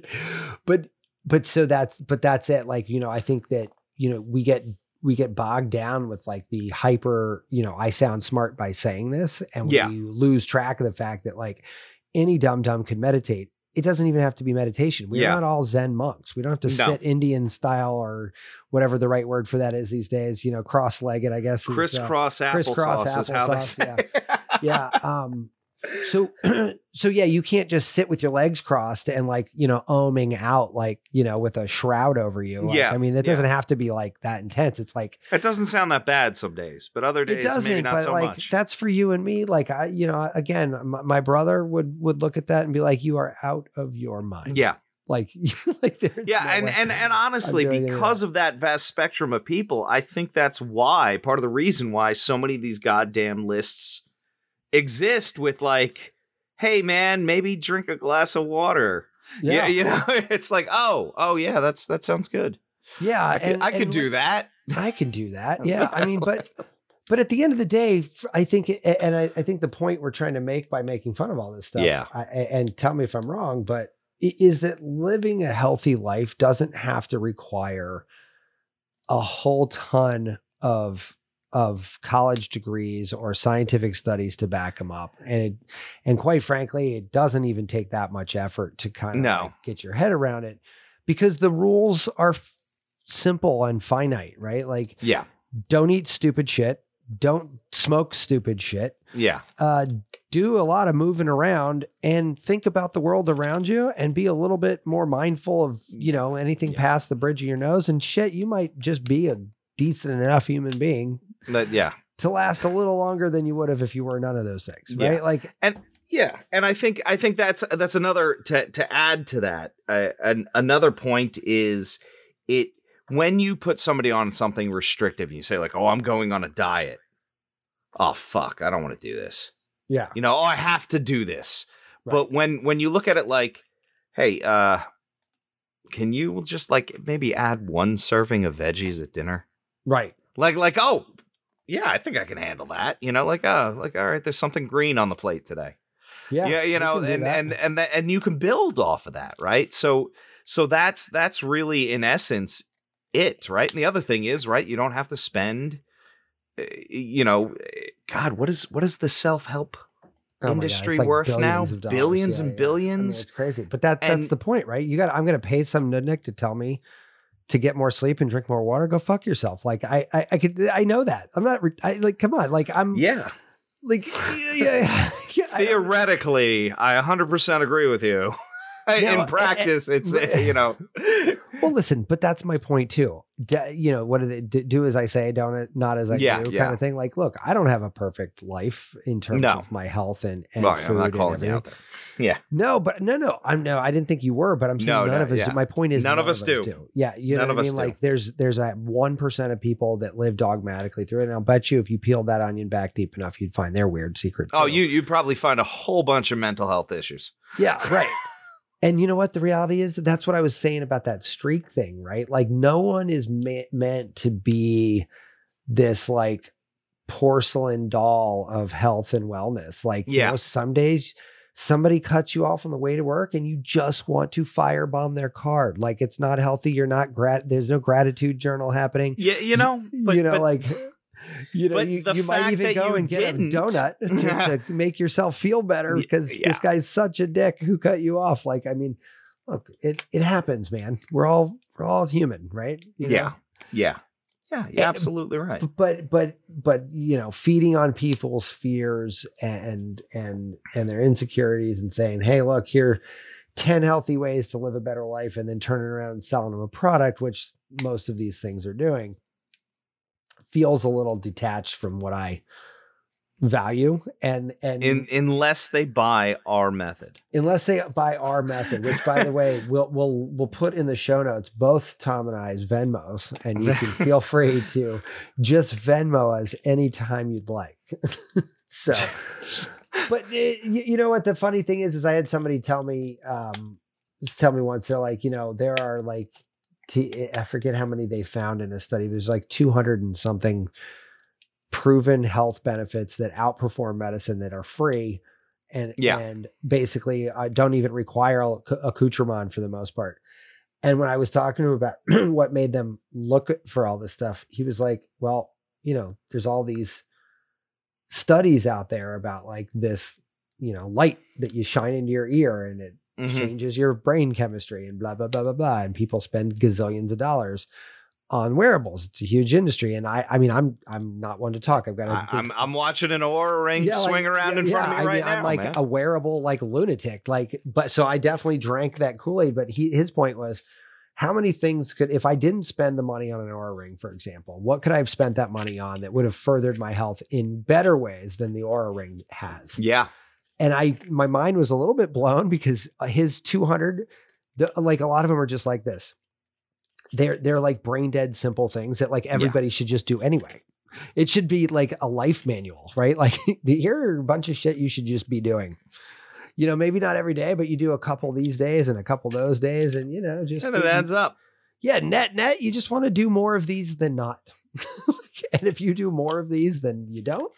but, but so that's, but that's it. Like, you know, I think that, you know, we get, we get bogged down with like the hyper, you know, I sound smart by saying this. And we lose track of the fact that like any dumb dumb could meditate. It doesn't even have to be meditation. We're Yeah. not all Zen monks. We don't have to No. sit Indian style or whatever the right word for that is these days, you know, cross legged, I guess. uh, Crisscross crisscross applesauce is how they applesauce, say. yeah um so so yeah you can't just sit with your legs crossed and like you know oming out like you know with a shroud over you. Like, Yeah, i mean it doesn't have to be like that intense. It's like It doesn't sound that bad some days, but other days it doesn't maybe not but so like much. that's for you and me. Like i you know again my, my brother would would look at that and be like you are out of your mind. Yeah, like like yeah, no and and and honestly, doing any of because of that vast spectrum of people, I think that's why part of the reason why so many of these goddamn lists exist with like, hey man, maybe drink a glass of water. Yeah, you know, it's like, oh, oh yeah, that's that sounds good. yeah I could, and- I could and do that. I can do that. Yeah. I mean, but but at the end of the day, I think, and I, I think the point we're trying to make by making fun of all this stuff, Yeah. I, and tell me if I'm wrong, but is that living a healthy life doesn't have to require a whole ton of of college degrees or scientific studies to back them up and it, and quite frankly it doesn't even take that much effort to kind of No. like get your head around it because the rules are f- simple and finite right like Yeah, don't eat stupid shit don't smoke stupid shit yeah, uh, do a lot of moving around and think about the world around you and be a little bit more mindful of you know anything Yeah. past the bridge of your nose and shit you might just be a decent enough human being that, yeah. to last a little longer than you would have if you were none of those things right Yeah. like and Yeah, and I think I think that's that's another to to add to that. Uh, an, another point is it when you put somebody on something restrictive, and you say like, "Oh, I'm going on a diet." Oh fuck, I don't want to do this. Yeah. You know, oh, I have to do this. Right. But when when you look at it like, "Hey, uh can you just like maybe add one serving of veggies at dinner?" Right. Like like, "Oh, yeah, I think I can handle that." You know, like, "Oh, like all right, there's something green on the plate today." Yeah. yeah, you know, and and and and you can build off of that, right? So so that's that's really in essence it, right? And the other thing is, right, you don't have to spend, uh, you know, eh, God, what is what is the self help? Oh my God, it's industry like worth now? billions of dollars. Billions Yeah, and yeah. I mean, billions? it's crazy, but that that's And- the point, right? You got. I'm going to pay some nudnik to tell me to get more sleep and drink more water. Go fuck yourself. Like I, I, I could. I know that. I'm not. I, like, come on. Like I'm. Yeah, Like, yeah, yeah, yeah, I don't- theoretically, I 100% agree with you. No, in practice, it's uh, you know, Well, listen, but that's my point too. You know, what do they d- do as I say, don't not as I Yeah, do, yeah. kind of thing. Like, look, I don't have a perfect life in terms No. of my health and, and food I'm not calling you out there. Yeah, No, but no, no, I'm no, I didn't think you were, but I'm saying No, none no, of us. yeah. My point is, None of us do. Yeah, you know None what of I us mean. do. Like, there's there's that one percent of people that live dogmatically through it. And I'll bet you, if you peeled that onion back deep enough, you'd find their weird secrets. Oh, too. you you'd probably find a whole bunch of mental health issues. Yeah, right. And you know what? The reality is that that's what I was saying about that streak thing, right? Like, no one is meant to be this like porcelain doll of health and wellness. Like, you Yeah. know, some days somebody cuts you off on the way to work and you just want to firebomb their card. Like, it's not healthy. You're not grat. There's no gratitude journal happening. Yeah, you know, but, you know, but like. You know, but you, you might even go and get didn't- a donut just to make yourself feel better because yeah. this guy's such a dick who cut you off. Like, I mean, look, it it happens, man. We're all we're all human, right? You know? yeah, yeah, yeah, you're And- absolutely right. But but but you know, feeding on people's fears and and and their insecurities and saying, hey, look, here 10 healthy ways to live a better life, and then turning around and selling them a product, which most of these things are doing, feels a little detached from what I value. And and In, unless they buy our method. unless they buy our method, which by the way, we'll we'll we'll put in the show notes both Tom and I's Venmos, and you can feel free to just Venmo us anytime you'd like. so, but it, you, you know what the funny thing is, is I had somebody tell me, um, just tell me once they're like, you know, there are like, t- eh, I forget how many they found in a study. There's like 200 and something proven health benefits that outperform medicine that are free and Yeah. and basically I don't even require accoutrement for the most part. And when I was talking to him about what made them look for all this stuff, he was like, "Well, you know, there's all these studies out there about like this, you know, light that you shine into your ear and it Mhm. changes your brain chemistry and blah blah blah blah blah and people spend gazillions of dollars on wearables it's a huge industry and i i mean i'm i'm not one to talk i've got a I, big- I'm I'm watching an Oura ring Yeah, like, swing around yeah, in front of me I right mean, now. i'm like man. a wearable like lunatic like but so i definitely drank that kool-aid but he his point was how many things could if i didn't spend the money on an Oura ring for example what could i have spent that money on that would have furthered my health in better ways than the Oura ring has yeah, and I my mind was a little bit blown because his 200 the, like a lot of them are just like this. They're they're like brain dead simple things that like everybody should just do anyway. It should be like a life manual, right? Like here are a bunch of shit you should just be doing. You know, maybe not every day, but you do a couple these days and a couple those days, and you know, just and it adds up. yeah, net net, you just want to do more of these than not. and if you do more of these than you don't,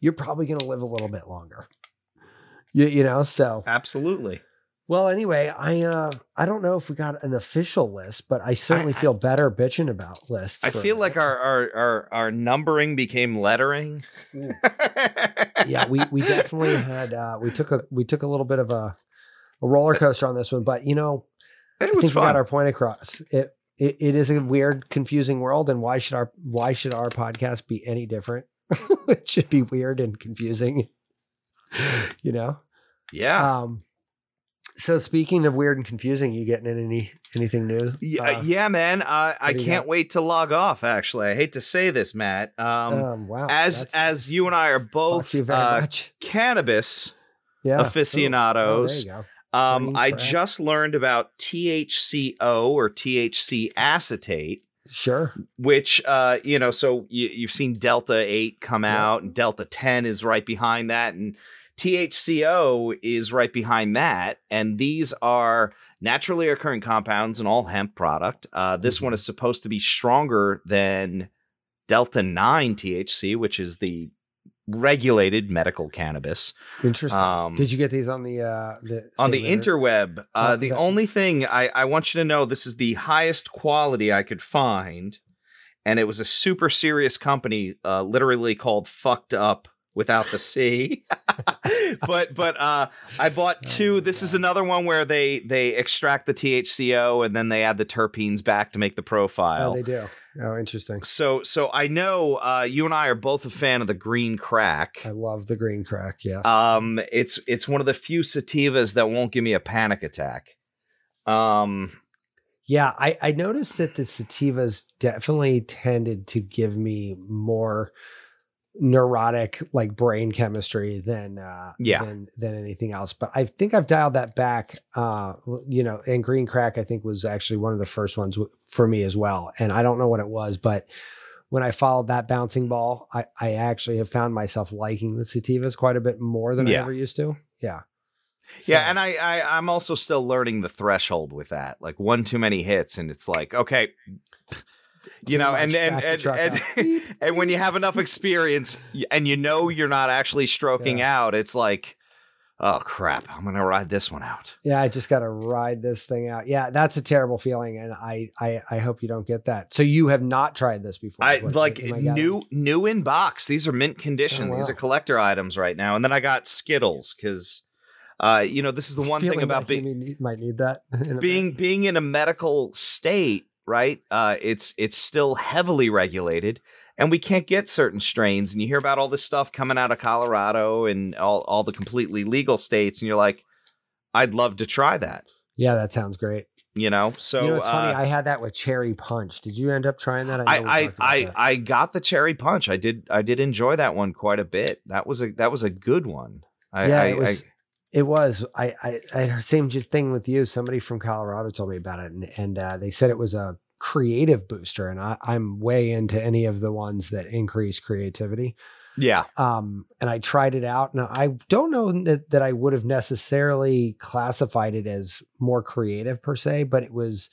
you're probably going to live a little bit longer. You, you know, so Absolutely. well. Anyway, I uh I don't know if we got an official list, but I certainly I- feel better bitching about lists. I feel like our, our our our numbering became lettering. yeah we we definitely had uh we took a we took a little bit of a a roller coaster on this one, but you know it I was think we got our point across. It, it it is a weird, confusing world, and why should our why should our podcast be any different? it should be weird and confusing, you know. yeah. Um. So speaking of weird and confusing, you getting in any anything new? Yeah, Uh, yeah, man. Uh, I can't wait to log off. Actually, I hate to say this, Matt. Um, um, wow. as as you and I are both uh, cannabis yeah. aficionados. Oh, there you go. Um, I just learned about THCO or THC acetate, Sure. which uh, you know, so you, you've seen Delta Eight come out, and Delta Ten is right behind that, and THCO is right behind that, and these are naturally occurring compounds in all hemp product. Uh, this one is supposed to be stronger than Delta Nine THC, which is the regulated medical cannabis. Interesting. Um, Did you get these on the uh the on the inter- interweb. Uh, Oh, the only thing I, I want you to know this is the highest quality I could find, and it was a super serious company, uh, literally called "Fucked Up" without the C. but but uh, I bought two. my this is another one where they they extract the THCO and then they add the terpenes back to make the profile. Oh, they do. Oh, interesting. so so I know uh, you and I are both a fan of the green crack. I love the green crack. Yeah. Um, it's it's one of the few sativas that won't give me a panic attack. Um, Yeah, I, I noticed that the sativas definitely tended to give me more neurotic like brain chemistry than uh Yeah. than than anything else. But I think I've dialed that back. Uh you know, and green crack I think was actually one of the first ones w- for me as well. And I don't know what it was, but when I followed that bouncing ball, I, I actually have found myself liking the sativas quite a bit more than I ever used to. Yeah. yeah, and I, I I'm also still learning the threshold with that. Like one too many hits, and it's like okay, you know, and and and and, and when you have enough experience and you know you're not actually stroking Yeah. out, it's like, oh crap, I'm gonna ride this one out. Yeah, I just got to ride this thing out. Yeah, that's a terrible feeling, and I, I, I hope you don't get that. So you have not tried this before? I what- like I new new in box. These are mint condition. Oh, These are collector items right now. And then I got Skittles because, uh, you know, this is the one thing about like being might need that. being being in a medical state, right? Uh, it's it's still heavily regulated, and we can't get certain strains. And you hear about all this stuff coming out of Colorado and all all the completely legal states, and you're like, I'd love to try that. yeah, that sounds great. You know, so you know, it's funny. uh, I had that with cherry punch. Did you end up trying that? we I I I, that. I got the cherry punch. I did I did enjoy that one quite a bit. That was a that was a good one. I, yeah, I, it was. It was. I, I, I same just thing with you. Somebody from Colorado told me about it, and and uh, they said it was a creative booster, and I, I'm way into any of the ones that increase creativity. yeah. um, and I tried it out. Now I don't know that, that I would have necessarily classified it as more creative per se, but it was.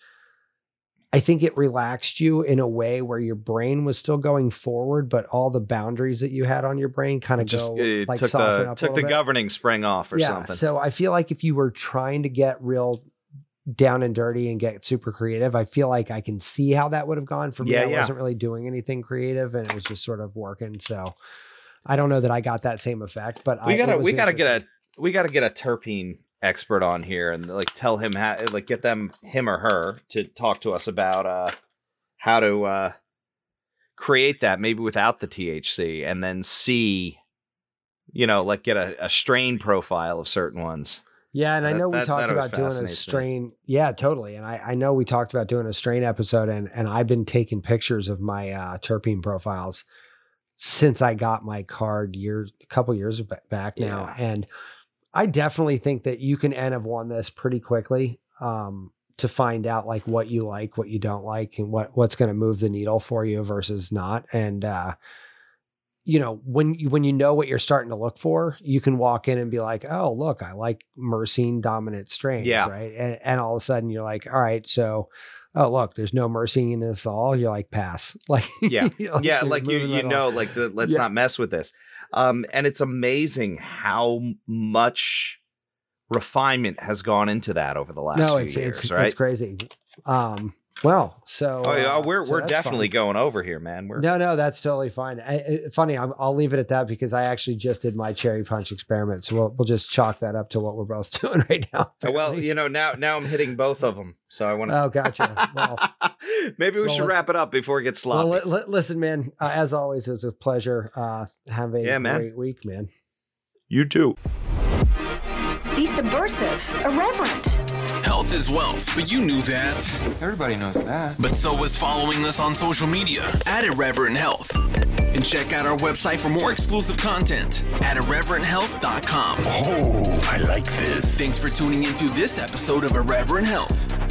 I think it relaxed you in a way where your brain was still going forward, but all the boundaries that you had on your brain kind of Just go uh, like took the took the bit. governing spring off or yeah, something. So I feel like if you were trying to get real down and dirty and get super creative, I feel like I can see how that would have gone. For me, Yeah, I yeah. wasn't really doing anything creative and it was just sort of working. So I don't know that I got that same effect, but we I, gotta we gotta get a we gotta get a terpene expert on here and like tell him how like get them him or her to talk to us about uh how to uh create that maybe without the THC and then see you know like get a, a strain profile of certain ones. Yeah, and I That- know we talked about doing a strain. Yeah, totally. And I, I know we talked about doing a strain episode, and and I've been taking pictures of my uh, terpene profiles since I got my card years, a couple years back now, Yeah. and I definitely think that you can n of one this pretty quickly um, to find out like what you like, what you don't like, and what what's going to move the needle for you versus not. And uh, you know when you when you know what you're starting to look for, you can walk in and be like, oh look, I like myrcene dominant strains, Yeah. right? And, and all of a sudden you're like, all right, so. Oh look, there's no myrcene in this all. You're like pass, like Yeah. you're yeah, you're like you you know like the, let's Yeah. not mess with this. Um and it's amazing how much refinement has gone into that over the last no, few it's years, it's right? it's crazy. Um, well, so Oh yeah, uh, we're so we're definitely fine. going over here, man. We're No, no, that's totally fine. I, I, funny, I'm, I'll leave it at that because I actually just did my cherry punch experiment, so we'll we'll just chalk that up to what we're both doing right now. well, you know, now now I'm hitting both of them, so I want to. oh, gotcha. Well, Maybe we well, should wrap it up before it gets sloppy. well, li- li- listen, man. Uh, as always, it was a pleasure. Uh, have a Yeah, man. great week, man. you too. Be subversive, irreverent. Health Health is wealth, but you knew that. Everybody knows that. But so is following us on social media at Irreverent Health. And check out our website for more exclusive content at irreverenthealth.com. Oh, I like this. Thanks for tuning into this episode of Irreverent Health.